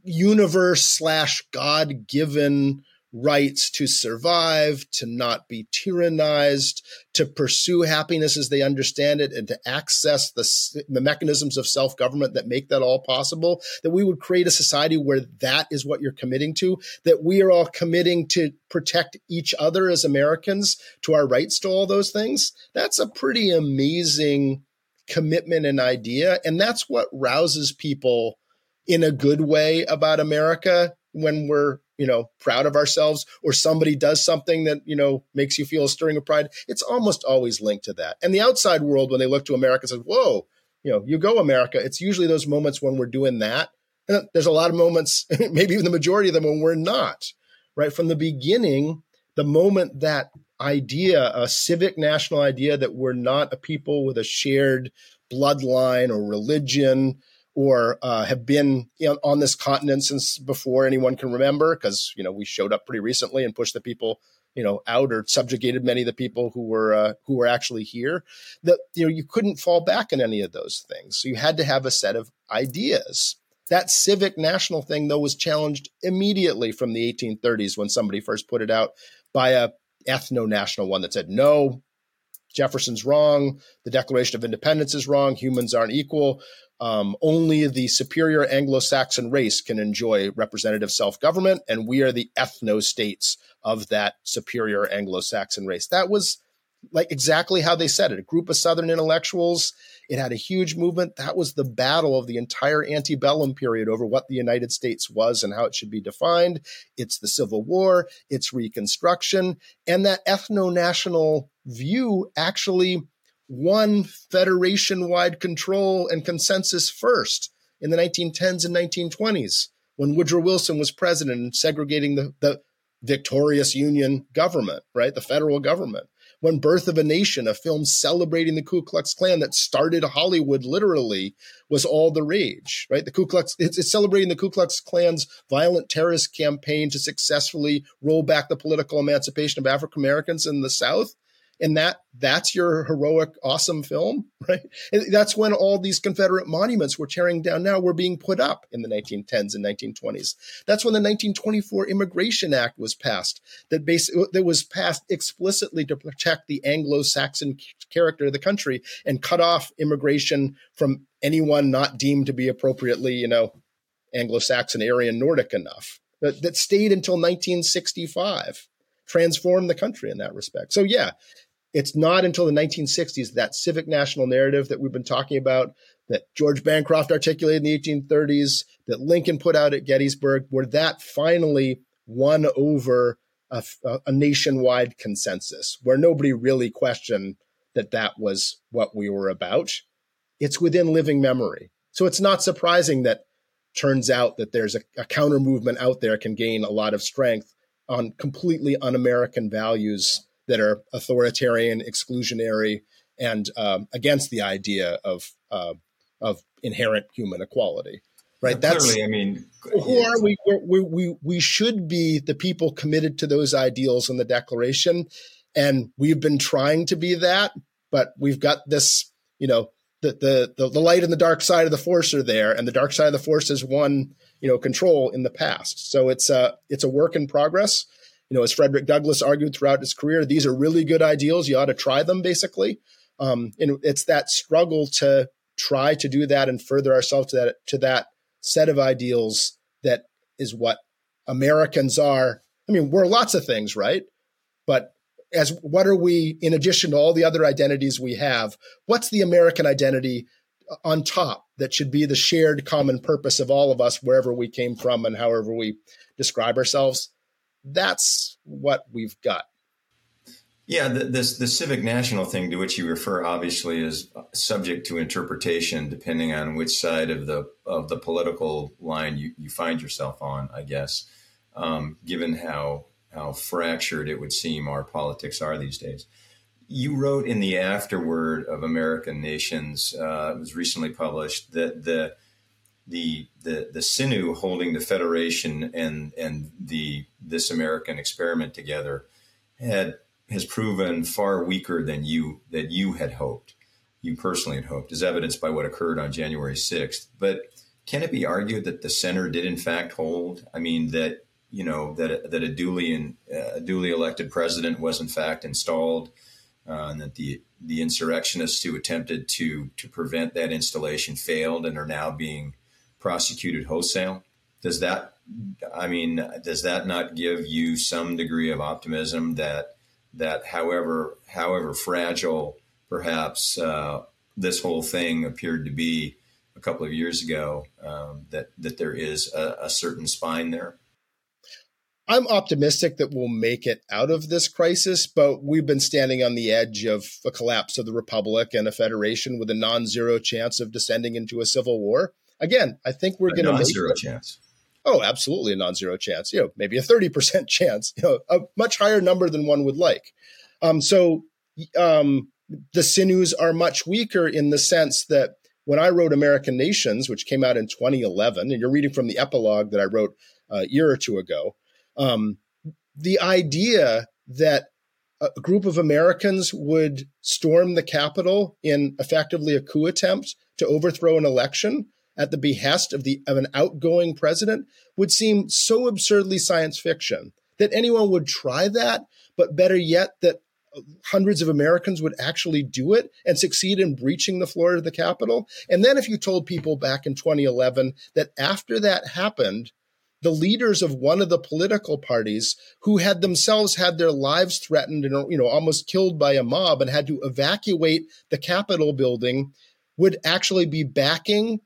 universe slash God given rights to survive, to not be tyrannized, to pursue happiness as they understand it, and to access the, the mechanisms of self government that make that all possible. That we would create a society where that is what you're committing to, that we are all committing to protect each other as Americans to our rights to all those things. That's a pretty amazing commitment and idea. And that's what rouses people in a good way about America when we're you know proud of ourselves or somebody does something that you know makes you feel a stirring of pride. It's almost always linked to that. And the outside world when they look to america says whoa you know you go america. It's usually those moments when we're doing that. And there's a lot of moments maybe even the majority of them when we're not right? From the beginning the moment that idea a civic national idea that we're not a people with a shared bloodline or religion or uh, have been on this continent since before anyone can remember, because you know we showed up pretty recently and pushed the people you know out or subjugated many of the people who were uh, who were actually here. That you know you couldn't fall back on any of those things, so you had to have a set of ideas. That civic national thing, though, was challenged immediately from the 1830s when somebody first put it out by a ethno national one that said, no, Jefferson's wrong. The Declaration of Independence is wrong. Humans aren't equal. Um, only the superior Anglo Saxon race can enjoy representative self government, and we are the ethno states of that superior Anglo Saxon race. That was like exactly how they said it a group of Southern intellectuals. It had a huge movement. That was the battle of the entire antebellum period over what the United States was and how it should be defined. It's the Civil War, it's Reconstruction, and that ethno national view actually won federation wide control and consensus first in the 1910s and 1920s when Woodrow Wilson was president and segregating the, the victorious Union government, right? The federal government. When Birth of a Nation, a film celebrating the Ku Klux Klan that started Hollywood literally, was all the rage, right? The Ku Klux, it's, it's celebrating the Ku Klux Klan's violent terrorist campaign to successfully roll back the political emancipation of African Americans in the South and that that's your heroic awesome film right and that's when all these confederate monuments we're tearing down now were being put up in the 1910s and 1920s that's when the 1924 immigration act was passed that that was passed explicitly to protect the anglo-saxon character of the country and cut off immigration from anyone not deemed to be appropriately you know anglo-saxon aryan nordic enough that, that stayed until 1965 transformed the country in that respect. So yeah, it's not until the 1960s that civic national narrative that we've been talking about, that George Bancroft articulated in the 1830s, that Lincoln put out at Gettysburg, where that finally won over a, a nationwide consensus, where nobody really questioned that that was what we were about. It's within living memory. So it's not surprising that turns out that there's a, a counter movement out there can gain a lot of strength on completely un-American values that are authoritarian, exclusionary, and um, against the idea of uh, of inherent human equality. Right. That's clearly. I mean, who are we? we? We we should be the people committed to those ideals in the Declaration, and we've been trying to be that, but we've got this. You know, the the the, light and the dark side of the force are there, and the dark side of the force has won. You know, control in the past. So it's a it's a work in progress you know, as Frederick Douglass argued throughout his career, these are really good ideals. You ought to try them, basically. Um, and it's that struggle to try to do that and further ourselves to that to that set of ideals that is what Americans are. I mean, we're lots of things, right? But as what are we in addition to all the other identities we have? What's the American identity on top that should be the shared common purpose of all of us wherever we came from and however we describe ourselves? That's what we've got. Yeah, the, this the civic national thing to which you refer obviously is subject to interpretation depending on which side of the of the political line you, you find yourself on. I guess, um, given how how fractured it would seem our politics are these days. You wrote in the afterword of American Nations, uh, it was recently published, that the the the the sinew holding the federation and and the this American experiment together had has proven far weaker than you that you had hoped, you personally had hoped, as evidenced by what occurred on January sixth. But can it be argued that the center did in fact hold? I mean that you know that that a duly in, uh, duly elected president was in fact installed, uh, and that the the insurrectionists who attempted to to prevent that installation failed and are now being prosecuted wholesale. Does that, I mean, does that not give you some degree of optimism that that however however fragile perhaps uh, this whole thing appeared to be a couple of years ago, um, that that there is a, a certain spine there? I'm optimistic that we'll make it out of this crisis, but we've been standing on the edge of a collapse of the republic and a federation with a non-zero chance of descending into a civil war again, I think we're going to make zero chance. Oh, absolutely a non-zero chance. You know, maybe a thirty percent chance. You know, a much higher number than one would like. Um, so um, the sinews are much weaker in the sense that when I wrote American Nations, which came out in 2011, and you're reading from the epilogue that I wrote a year or two ago, um, the idea that a group of Americans would storm the Capitol in effectively a coup attempt to overthrow an election at the behest of the of an outgoing president would seem so absurdly science fiction that anyone would try that, but better yet, that hundreds of Americans would actually do it and succeed in breaching the floor of the Capitol. And then if you told people back in 2011 that after that happened, the leaders of one of the political parties who had themselves had their lives threatened and you know almost killed by a mob and had to evacuate the Capitol building would actually be backing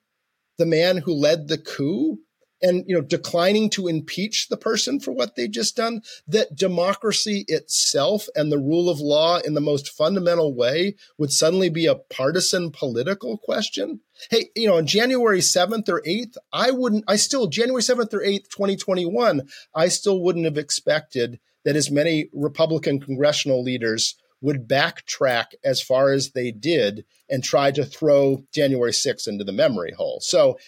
the man who led the coup and you know declining to impeach the person for what they just done that democracy itself and the rule of law in the most fundamental way would suddenly be a partisan political question. Hey you know on january 7th or 8th i wouldn't i still january 7th or 8th 2021 i still wouldn't have expected that as many republican congressional leaders would backtrack as far as they did and try to throw January 6th into the memory hole. So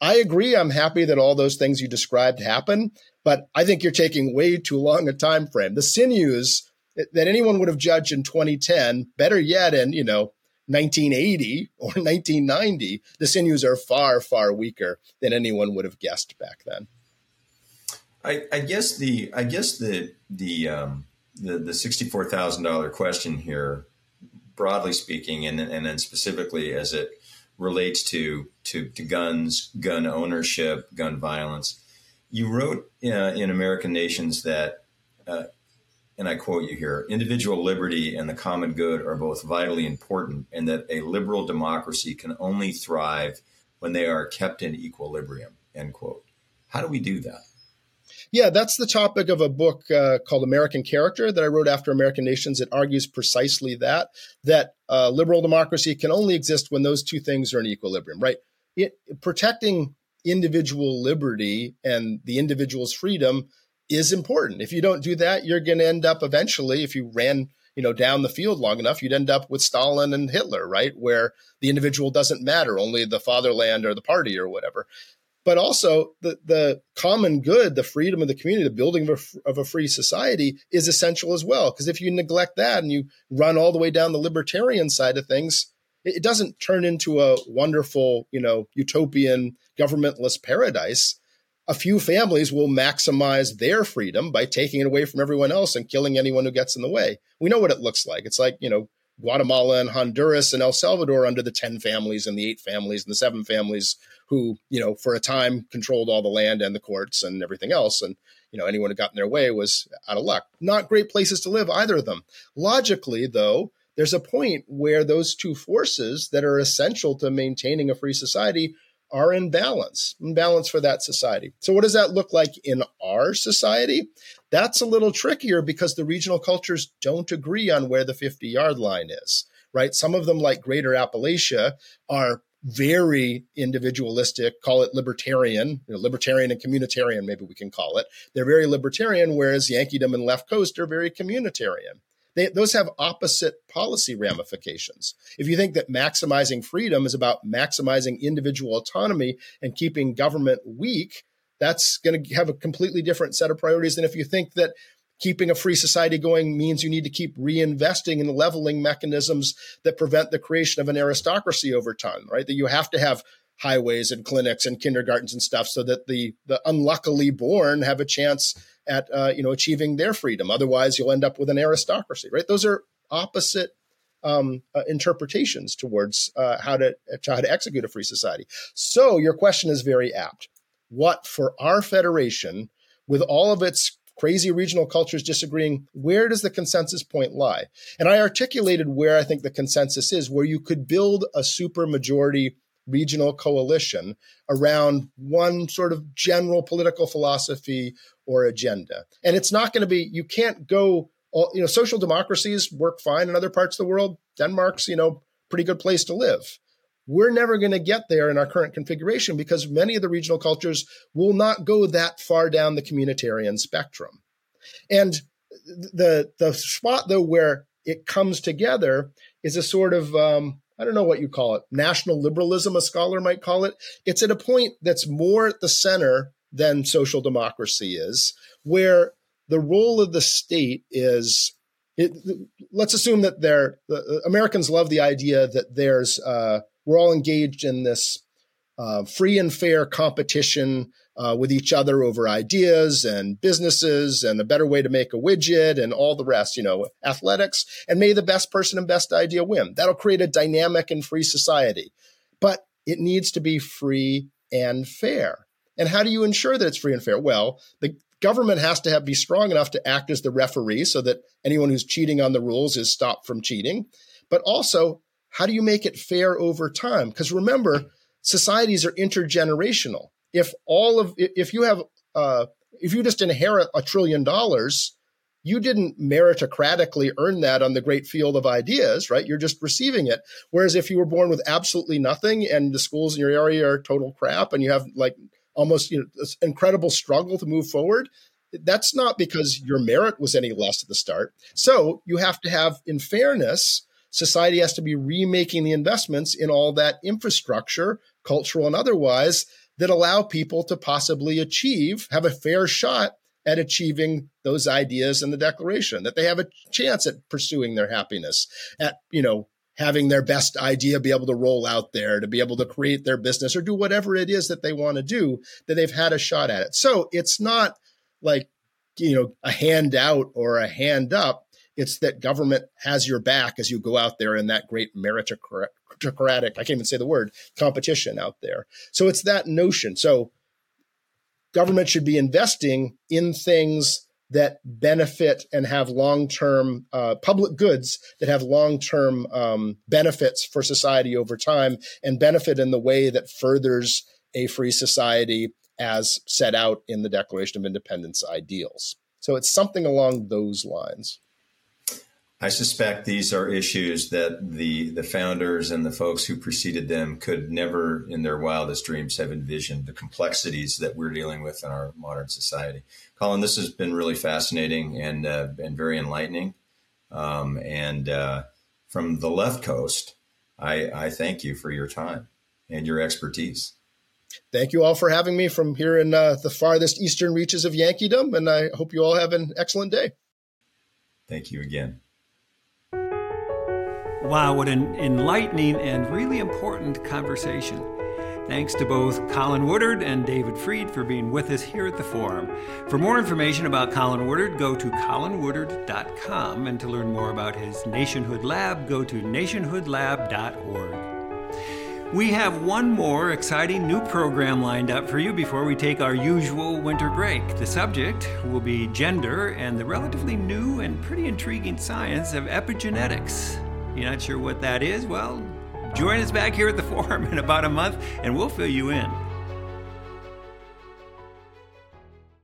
I agree. I'm happy that all those things you described happen, but I think you're taking way too long a time frame. The sinews that anyone would have judged in 2010, better yet in, you know, 1980 or 1990, the sinews are far, far weaker than anyone would have guessed back then. I, I guess the I guess the the um, the, the $64,000 question here, broadly speaking, and, and then specifically as it relates to, to, to guns, gun ownership, gun violence. You wrote uh, in American Nations that, uh, and I quote you here individual liberty and the common good are both vitally important, and that a liberal democracy can only thrive when they are kept in equilibrium. End quote. How do we do that? Yeah, that's the topic of a book uh, called American Character that I wrote after American Nations. It argues precisely that that uh, liberal democracy can only exist when those two things are in equilibrium, right? It, protecting individual liberty and the individual's freedom is important. If you don't do that, you're going to end up eventually, if you ran you know down the field long enough you'd end up with stalin and hitler right where the individual doesn't matter only the fatherland or the party or whatever but also the, the common good, the freedom of the community, the building of a, of a free society is essential as well. Because if you neglect that and you run all the way down the libertarian side of things, it, it doesn't turn into a wonderful, you know, utopian governmentless paradise. A few families will maximize their freedom by taking it away from everyone else and killing anyone who gets in the way. We know what it looks like. It's like, you know, Guatemala and Honduras and El Salvador under the 10 families and the eight families and the seven families who, you know, for a time controlled all the land and the courts and everything else. And, you know, anyone who got in their way was out of luck. Not great places to live, either of them. Logically, though, there's a point where those two forces that are essential to maintaining a free society are in balance, in balance for that society. So, what does that look like in our society? That's a little trickier because the regional cultures don't agree on where the 50 yard line is, right? Some of them, like Greater Appalachia, are very individualistic, call it libertarian, you know, libertarian and communitarian, maybe we can call it. They're very libertarian, whereas Yankeedom and Left Coast are very communitarian. They, those have opposite policy ramifications. If you think that maximizing freedom is about maximizing individual autonomy and keeping government weak, that's going to have a completely different set of priorities than if you think that keeping a free society going means you need to keep reinvesting in leveling mechanisms that prevent the creation of an aristocracy over time, right? That you have to have highways and clinics and kindergartens and stuff so that the the unluckily born have a chance at uh, you know achieving their freedom. Otherwise, you'll end up with an aristocracy, right? Those are opposite um, uh, interpretations towards uh, how to how to execute a free society. So your question is very apt. What for our federation, with all of its crazy regional cultures disagreeing, where does the consensus point lie? And I articulated where I think the consensus is, where you could build a super majority regional coalition around one sort of general political philosophy or agenda. And it's not going to be, you can't go, all, you know, social democracies work fine in other parts of the world. Denmark's, you know, pretty good place to live. We're never going to get there in our current configuration because many of the regional cultures will not go that far down the communitarian spectrum. And the the spot though where it comes together is a sort of um, I don't know what you call it, national liberalism, a scholar might call it. It's at a point that's more at the center than social democracy is, where the role of the state is. It, let's assume that there, the Americans love the idea that there's uh, we're all engaged in this uh, free and fair competition uh, with each other over ideas and businesses and a better way to make a widget and all the rest, you know, athletics. And may the best person and best idea win. That'll create a dynamic and free society. But it needs to be free and fair. And how do you ensure that it's free and fair? Well, the government has to have be strong enough to act as the referee so that anyone who's cheating on the rules is stopped from cheating. But also, how do you make it fair over time? Because remember, societies are intergenerational. If all of if you have uh, if you just inherit a trillion dollars, you didn't meritocratically earn that on the great field of ideas, right? You're just receiving it. Whereas if you were born with absolutely nothing and the schools in your area are total crap and you have like almost you know this incredible struggle to move forward, that's not because your merit was any less at the start. So you have to have, in fairness, society has to be remaking the investments in all that infrastructure, cultural and otherwise, that allow people to possibly achieve, have a fair shot at achieving those ideas in the declaration, that they have a chance at pursuing their happiness, at, you know, having their best idea be able to roll out there, to be able to create their business or do whatever it is that they want to do, that they've had a shot at it. So it's not like, you know, a handout or a hand up. It's that government has your back as you go out there in that great meritocratic, I can't even say the word, competition out there. So it's that notion. So government should be investing in things that benefit and have long term uh, public goods that have long term um, benefits for society over time and benefit in the way that furthers a free society as set out in the Declaration of Independence ideals. So it's something along those lines. I suspect these are issues that the the founders and the folks who preceded them could never, in their wildest dreams, have envisioned the complexities that we're dealing with in our modern society. Colin, this has been really fascinating and uh, and very enlightening. Um, and uh, from the left coast, I, I thank you for your time and your expertise. Thank you all for having me from here in uh, the farthest eastern reaches of Yankeedom, and I hope you all have an excellent day. Thank you again. Wow, what an enlightening and really important conversation. Thanks to both Colin Woodard and David Freed for being with us here at the forum. For more information about Colin Woodard, go to colinwoodard.com, and to learn more about his Nationhood Lab, go to nationhoodlab.org. We have one more exciting new program lined up for you before we take our usual winter break. The subject will be gender and the relatively new and pretty intriguing science of epigenetics. You're not sure what that is? Well, join us back here at the forum in about a month and we'll fill you in.